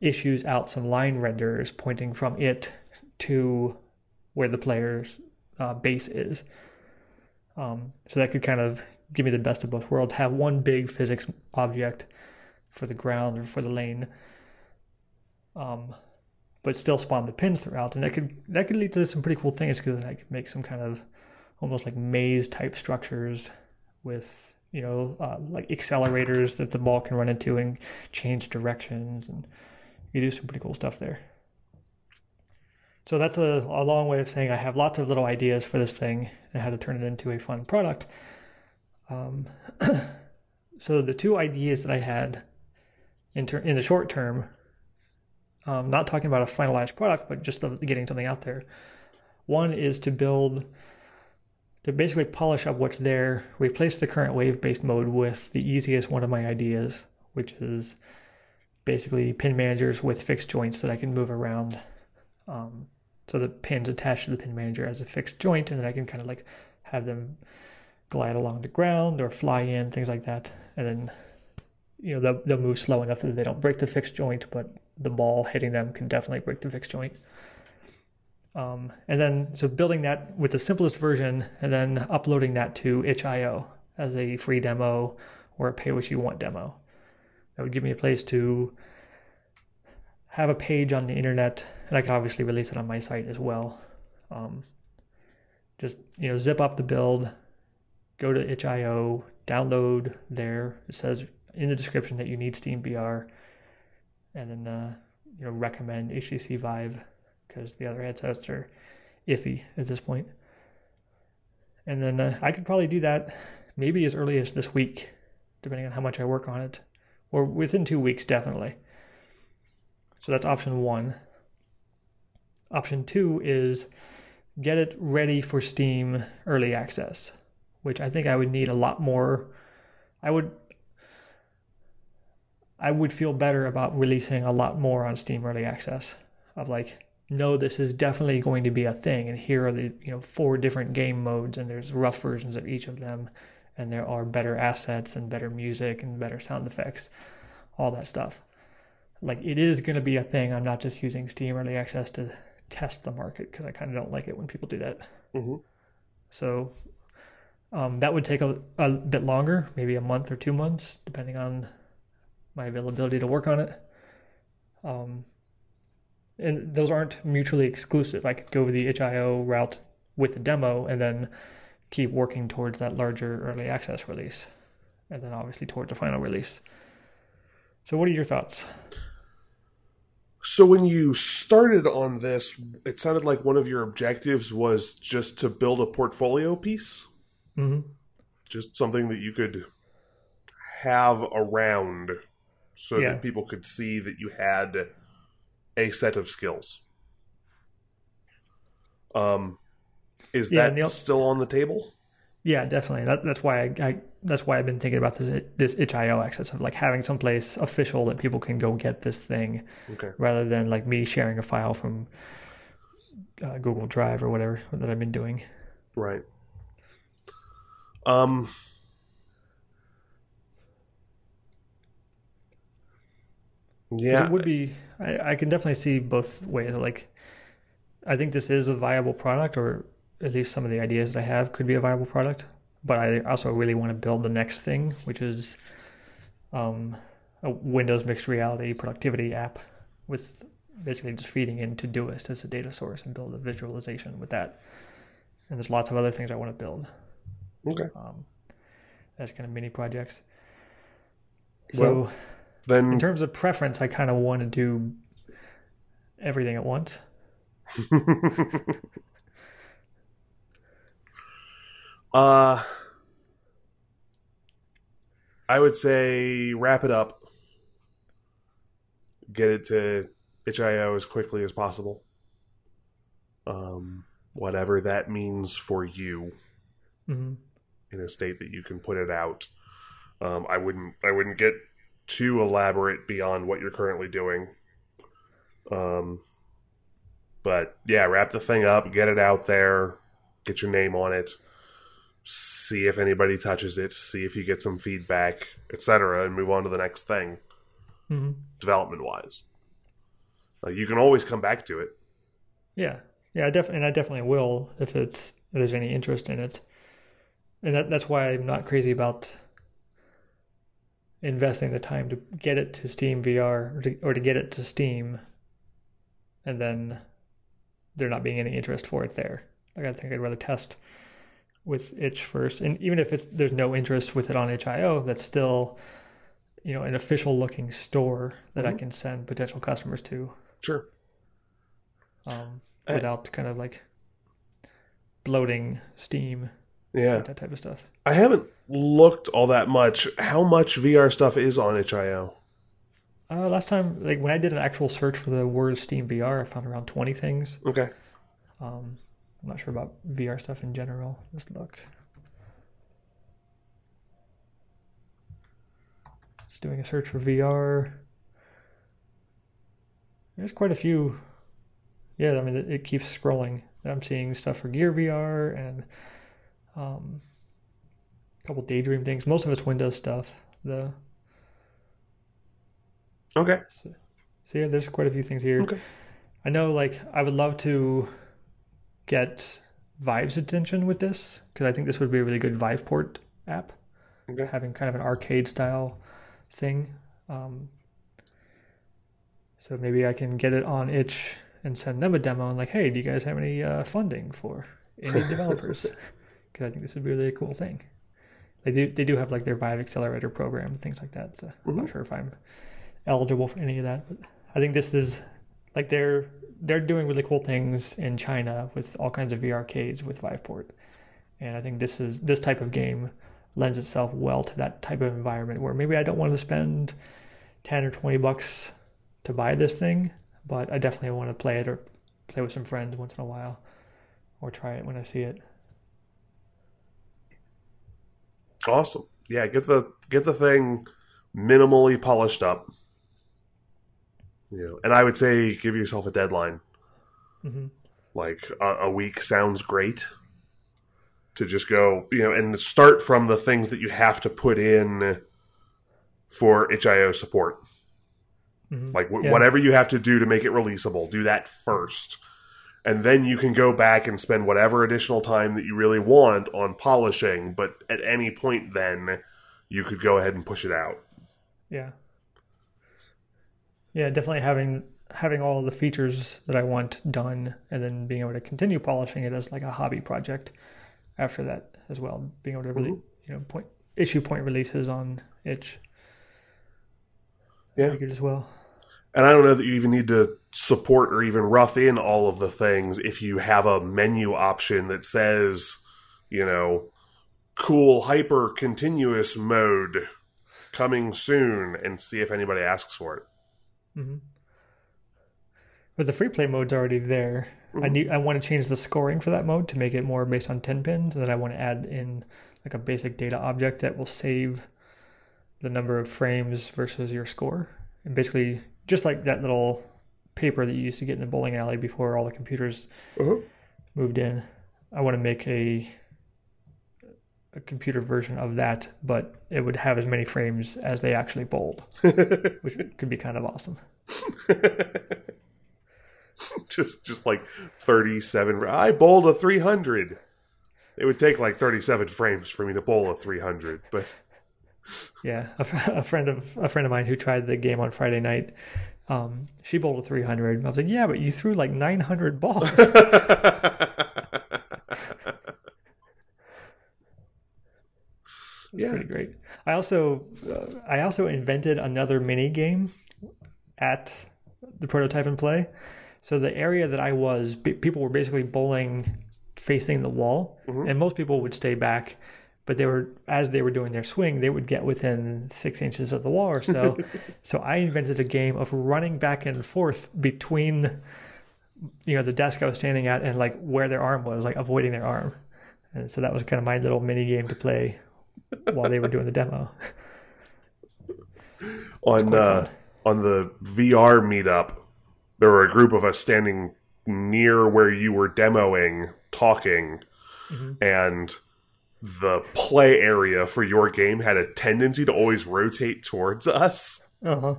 issues out some line renders pointing from it to where the player's uh, base is. Um, so that could kind of give me the best of both worlds. Have one big physics object for the ground or for the lane, um, but still spawn the pins throughout, and that could that could lead to some pretty cool things because I could make some kind of almost like maze type structures with you know uh, like accelerators that the ball can run into and change directions, and you do some pretty cool stuff there. So that's a, a long way of saying I have lots of little ideas for this thing and how to turn it into a fun product. Um, so the two ideas that I had in, ter- in the short term, um, not talking about a finalized product, but just the, getting something out there. One is to build, to basically polish up what's there, replace the current wave based mode with the easiest one of my ideas, which is basically pin managers with fixed joints that I can move around. Um, so the pins attached to the pin manager as a fixed joint, and then I can kind of like have them glide along the ground or fly in, things like that. And then, you know, they'll, they'll move slow enough that they don't break the fixed joint, but the ball hitting them can definitely break the fixed joint. Um, and then, so building that with the simplest version and then uploading that to itch.io as a free demo or a pay what you want demo. That would give me a place to have a page on the internet, and I can obviously release it on my site as well. Um, just you know, zip up the build, go to itch.io, download there. It says in the description that you need SteamVR, and then uh, you know recommend HTC Vive because the other headsets are iffy at this point. And then uh, I could probably do that maybe as early as this week, depending on how much I work on it, or within two weeks, definitely. So that's option one. Option two is get it ready for Steam early access which I think I would need a lot more. I would I would feel better about releasing a lot more on Steam Early Access of like, no, this is definitely going to be a thing, and here are the you know four different game modes, and there's rough versions of each of them, and there are better assets and better music and better sound effects, all that stuff. Like it is going to be a thing. I'm not just using Steam Early Access to test the market because I kind of don't like it when people do that. Mm-hmm. So um, that would take a, a bit longer, maybe a month or two months, depending on my availability to work on it. Um, and those aren't mutually exclusive. I could go the itch.io route with the demo and then keep working towards that larger early access release, and then obviously towards the final release. So, what are your thoughts? So, when you started on this, it sounded like one of your objectives was just to build a portfolio piece. Mm-hmm. Just something that you could have around so yeah. that people could see that you had a set of skills. Um, is Yeah, that still on the table? Yeah, definitely. That, that's why I, I that's why I've been thinking about this this itch.io access of like having someplace official that people can go get this thing, Okay. rather than like me sharing a file from uh, Google Drive or whatever that I've been doing. Right. Um. Yeah. it would be. I, I can definitely see both ways. Like, I think this is a viable product, or at least some of the ideas that I have could be a viable product. But I also really want to build the next thing, which is um, a Windows mixed reality productivity app with basically just feeding in Todoist as a data source and build a visualization with that. And there's lots of other things I want to build okay. um, as kind of mini projects. So. Well, Then In terms of preference, I kind of want to do everything at once. uh I would say wrap it up. Get it to itch.io as quickly as possible. Um whatever that means for you hmm in a state that you can put it out. Um I wouldn't I wouldn't get too elaborate beyond what you're currently doing. Um but yeah, wrap the thing up, get it out there, get your name on it, see if anybody touches it, see if you get some feedback, etc., and move on to the next thing, hmm development wise. Uh, you can always come back to it. Yeah, yeah, I def- and I definitely will if it's if there's any interest in it, and that that's why I'm not crazy about investing the time to get it to Steam VR or to, or to get it to Steam, and then there not being any interest for it there. Like I think I'd rather test with itch first, and even if it's there's no interest with it on itch.io, that's still you know an official looking store that I Mhm. can send potential customers to Sure. um, without kind of like bloating Steam, Yeah. that type of stuff. I haven't looked all that much. How much VR stuff is on itch.io? Uh, last time, like when I did an actual search for the word Steam VR, I found around 20 things. Okay. Um, I'm not sure about VR stuff in general. Let's look. Just doing a search for VR. There's quite a few. Yeah, I mean, it, it keeps scrolling. I'm seeing stuff for Gear VR and um, a couple Daydream things. Most of it's Windows stuff. though. Okay. so yeah, there's quite a few things here. Okay. I know, like, I would love to get Vive's attention with this because I think this would be a really good Viveport app, Okay. having kind of an arcade style thing. Um, so maybe I can get it on itch and send them a demo and like, hey, do you guys have any uh, funding for indie developers? Because I think this would be a really cool thing. They do they do have like their Vive Accelerator program and things like that. So I'm not Mhm. sure if I'm eligible for any of that, but I think this is like they're they're doing really cool things in China with all kinds of VR arcades with Viveport, and I think this is this type of game lends itself well to that type of environment where maybe I don't want to spend ten or twenty bucks to buy this thing, but I definitely want to play it or play with some friends once in a while, or try it when I see it. Awesome. Yeah, get the get the thing minimally polished up. You know, and I would say give yourself a deadline. hmm Like a, a week sounds great. To just go, you know, and start from the things that you have to put in for itch.io support. hmm Like wh- Yeah. whatever you have to do to make it releasable, do that first. And then you can go back and spend whatever additional time that you really want on polishing, but at any point then you could go ahead and push it out. Yeah. Yeah, definitely having having all the features that I want done and then being able to continue polishing it as like a hobby project after that as well. Being able to really, mm-hmm. you know, point issue point releases on itch. Yeah. Good as well. And I don't know that you even need to support or even rough in all of the things if you have a menu option that says, you know, cool hyper continuous mode coming soon and see if anybody asks for it. hmm But the free play mode's already there. I Mm-hmm. need I want to change the scoring for that mode to make it more based on 10 pins. And then I want to add in like a basic data object that will save the number of frames versus your score. And basically just like that little paper that you used to get in the bowling alley before all the computers Uh-huh. moved in. I want to make a a computer version of that, but it would have as many frames as they actually bowled, which could be kind of awesome. just just like 37 i bowled a 300 it would take like 37 frames for me to bowl a 300 but Yeah, a, a friend of a friend of mine who tried the game on Friday night, um, she bowled a 300. I was like, yeah, but you threw like 900 balls. yeah Pretty great. I also uh, I also invented another mini game at the prototype and play. So the area that I was, b- people were basically bowling facing the wall, and most people would stay back. But they were, as they were doing their swing, they would get within six inches of the wall or so. so I invented a game of running back and forth between, you know, the desk I was standing at and like where their arm was, like avoiding their arm. And so that was kind of my little mini game to play while they were doing the demo. on uh, on the VR meetup, there were a group of us standing near where you were demoing, talking, Mhm. and the play area for your game had a tendency to always rotate towards us. Uh huh.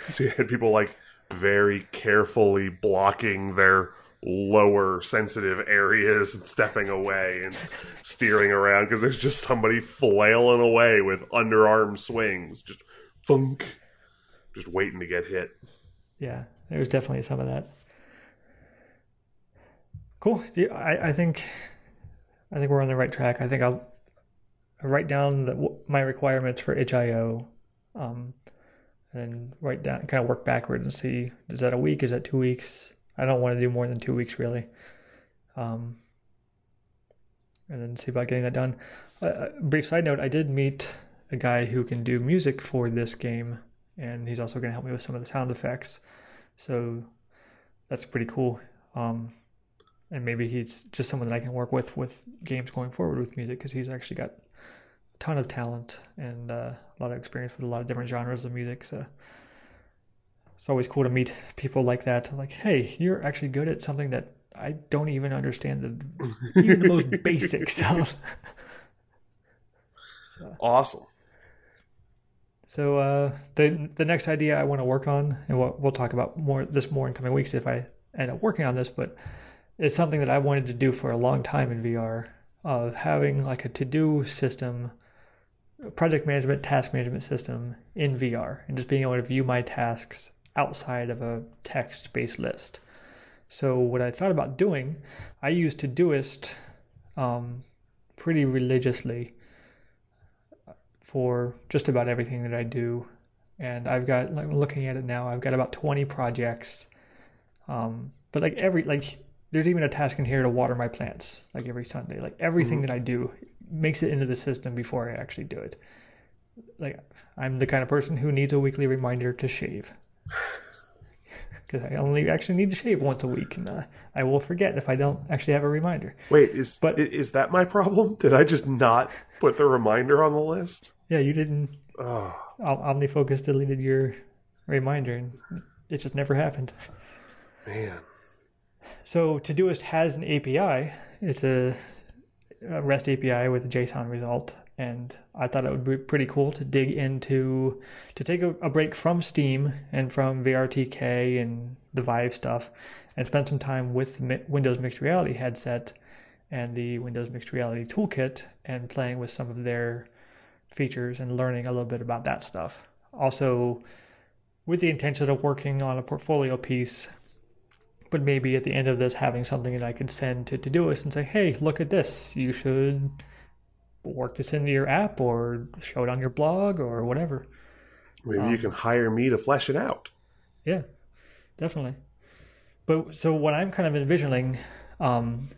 So you had people like very carefully blocking their lower sensitive areas and stepping away and steering around because there's just somebody flailing away with underarm swings, just thunk, just waiting to get hit. Yeah, there's definitely some of that. Cool. I, I think I think we're on the right track. I think I'll write down the, my requirements for itch.io, um, and write down kind of work backwards and see is that a week? Is that two weeks? I don't want to do more than two weeks really. Um, and then see about getting that done. Uh, Uh, brief side note: I did meet a guy who can do music for this game, and he's also going to help me with some of the sound effects. So that's pretty cool. Um, and maybe he's just someone that I can work with with games going forward with music because he's actually got a ton of talent and uh, a lot of experience with a lot of different genres of music. So it's always cool to meet people like that. Like, hey, you're actually good at something that I don't even understand the even the most basics of. Awesome. So uh, the the next idea I want to work on, and we'll, we'll talk about more this more in coming weeks if I end up working on this, but it's something that I wanted to do for a long time in VR of having like a to do system, project management, task management system in VR, and just being able to view my tasks outside of a text based list. So what I thought about doing, I use Todoist um, pretty religiously for just about everything that I do. And I've got like looking at it now, I've got about 20 projects. Um, but like every like there's even a task in here to water my plants like every Sunday. Like everything that I do makes it into the system before I actually do it. Like I'm the kind of person who needs a weekly reminder to shave. Because I only actually need to shave once a week, and uh, I will forget if I don't actually have a reminder. Wait, is But- is that my problem? Did I just not put the reminder on the list? Yeah, you didn't Oh, OmniFocus deleted your reminder, and it just never happened. man. So Todoist has an API. It's a, a REST API with a JSON result, and I thought it would be pretty cool to dig into to take a, a break from Steam and from VRTK and the Vive stuff, and spend some time with Mi- Windows Mixed Reality headset and the Windows Mixed Reality toolkit, and playing with some of their features and learning a little bit about that stuff. Also, with the intention of working on a portfolio piece but maybe at the end of this having something that I could send to Todoist and say, "Hey, look at this. You should work this into your app or show it on your blog or whatever." Maybe Um, you can hire me to flesh it out. Yeah, definitely. But so what I'm kind of envisioning, um,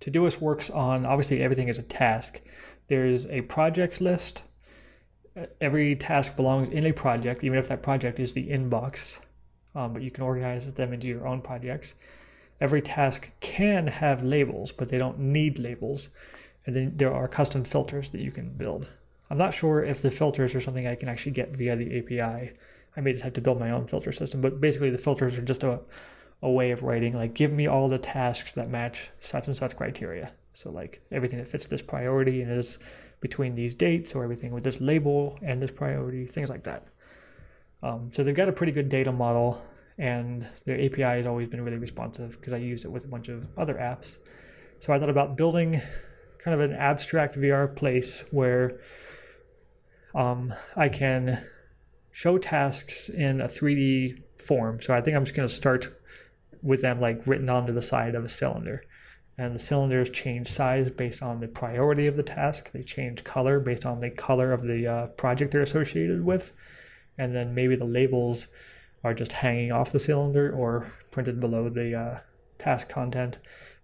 Todoist works on obviously everything is a task. There's a projects list. Every task belongs in a project, even if that project is the inbox um, but you can organize them into your own projects. Every task can have labels, but they don't need labels. And then there are custom filters that you can build. I'm not sure if the filters are something I can actually get via the API. I may just have to build my own filter system, but basically the filters are just a, a way of writing like give me all the tasks that match such and such criteria. So like everything that fits this priority and is between these dates or everything with this label and this priority, things like that. Um, so they've got a pretty good data model and their API has always been really responsive because I used it with a bunch of other apps. So I thought about building kind of an abstract VR place where um, I can show tasks in a 3D form. So I think I'm just going to start with them like written onto the side of a cylinder. And the cylinders change size based on the priority of the task. They change color based on the color of the uh, project they're associated with. And then maybe the labels are just hanging off the cylinder or printed below the uh, task content.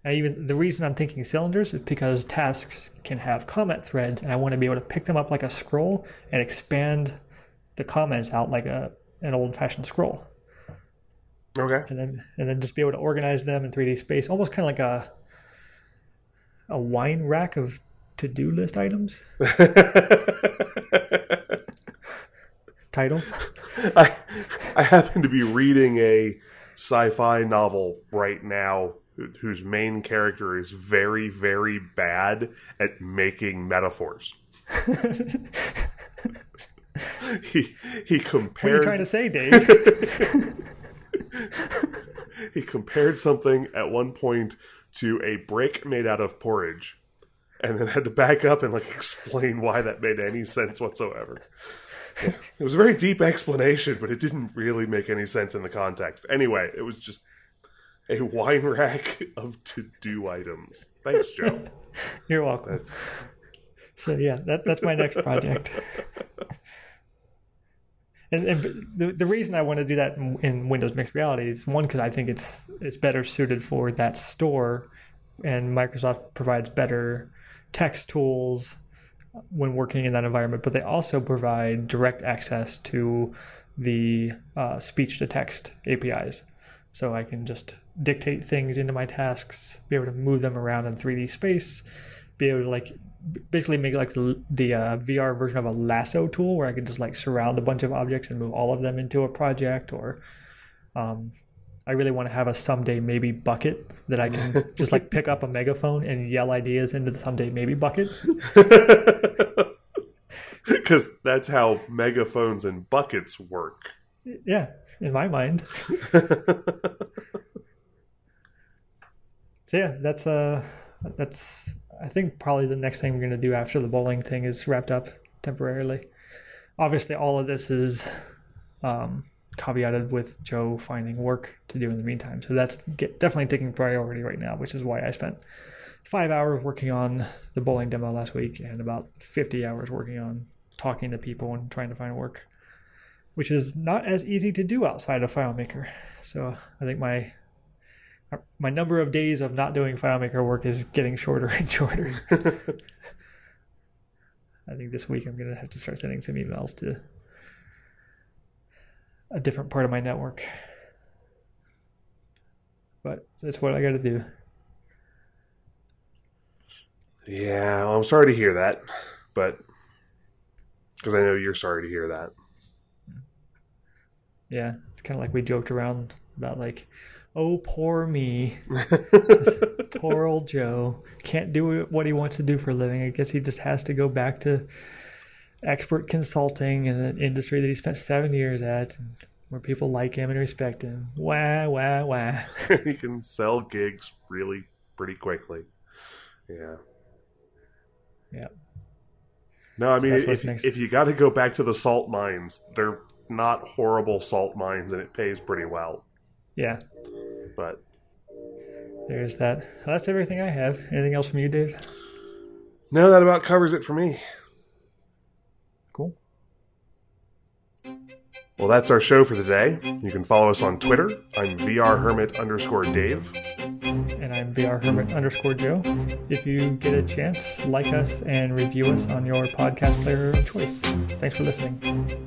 And even the reason I'm thinking cylinders is because tasks can have comment threads, and I want to be able to pick them up like a scroll and expand the comments out like a an old-fashioned scroll. Okay. And then and then just be able to organize them in 3D space, almost kind of like a a wine rack of to-do list items. Title. I I happen to be reading a sci-fi novel right now whose main character is very very bad at making metaphors. he he compared. What are you trying to say, Dave? he compared something at one point to a brick made out of porridge, and then had to back up and like explain why that made any sense whatsoever. It was a very deep explanation, but it didn't really make any sense in the context. Anyway, it was just a wine rack of to-do items. Thanks, Joe. You're welcome. That's So yeah, that, that's my next project. And, and the, the reason I want to do that in, in Windows Mixed Reality is one because I think it's it's better suited for that store, and Microsoft provides better text tools when working in that environment. But they also provide direct access to the uh, speech to text APIs, so I can just dictate things into my tasks, be able to move them around in 3D space, be able to like basically make like the, the uh, VR version of a lasso tool where I can just like surround a bunch of objects and move all of them into a project or um, I really want to have a someday maybe bucket that I can just like pick up a megaphone and yell ideas into the someday maybe bucket. because that's how megaphones and buckets work. Yeah, in my mind. So yeah, that's uh that's I think probably the next thing we're gonna do after the bowling thing is wrapped up temporarily. Obviously, all of this is um, caveated with Joe finding work to do in the meantime. So that's get, definitely taking priority right now, which is why I spent five hours working on the bowling demo last week and about 50 hours working on talking to people and trying to find work, which is not as easy to do outside of FileMaker. So I think my my number of days of not doing FileMaker work is getting shorter and shorter. I think this week I'm going to have to start sending some emails to a different part of my network. But that's what I got to do. Yeah, well, I'm sorry to hear that, but because I know you're sorry to hear that. Yeah, it's kind of like we joked around about like, oh, poor me, poor old Joe can't do what he wants to do for a living. I guess he just has to go back to expert consulting in an industry that he spent seven years at, and where people like him and respect him. Wah wah wah. he can sell gigs really pretty quickly. Yeah. Yeah. No, I So mean, if, if you got to go back to the salt mines, they're not horrible salt mines, and it pays pretty well. Yeah. But There's that. Well, that's everything I have. Anything else from you, Dave? no, that about covers it for me. Cool. Well, that's our show for today. You can follow us on Twitter. I'm vrhermit underscore Dave. And I'm VR Hermit underscore Joe. If you get a chance, like us and review us on your podcast player of choice. Thanks for listening.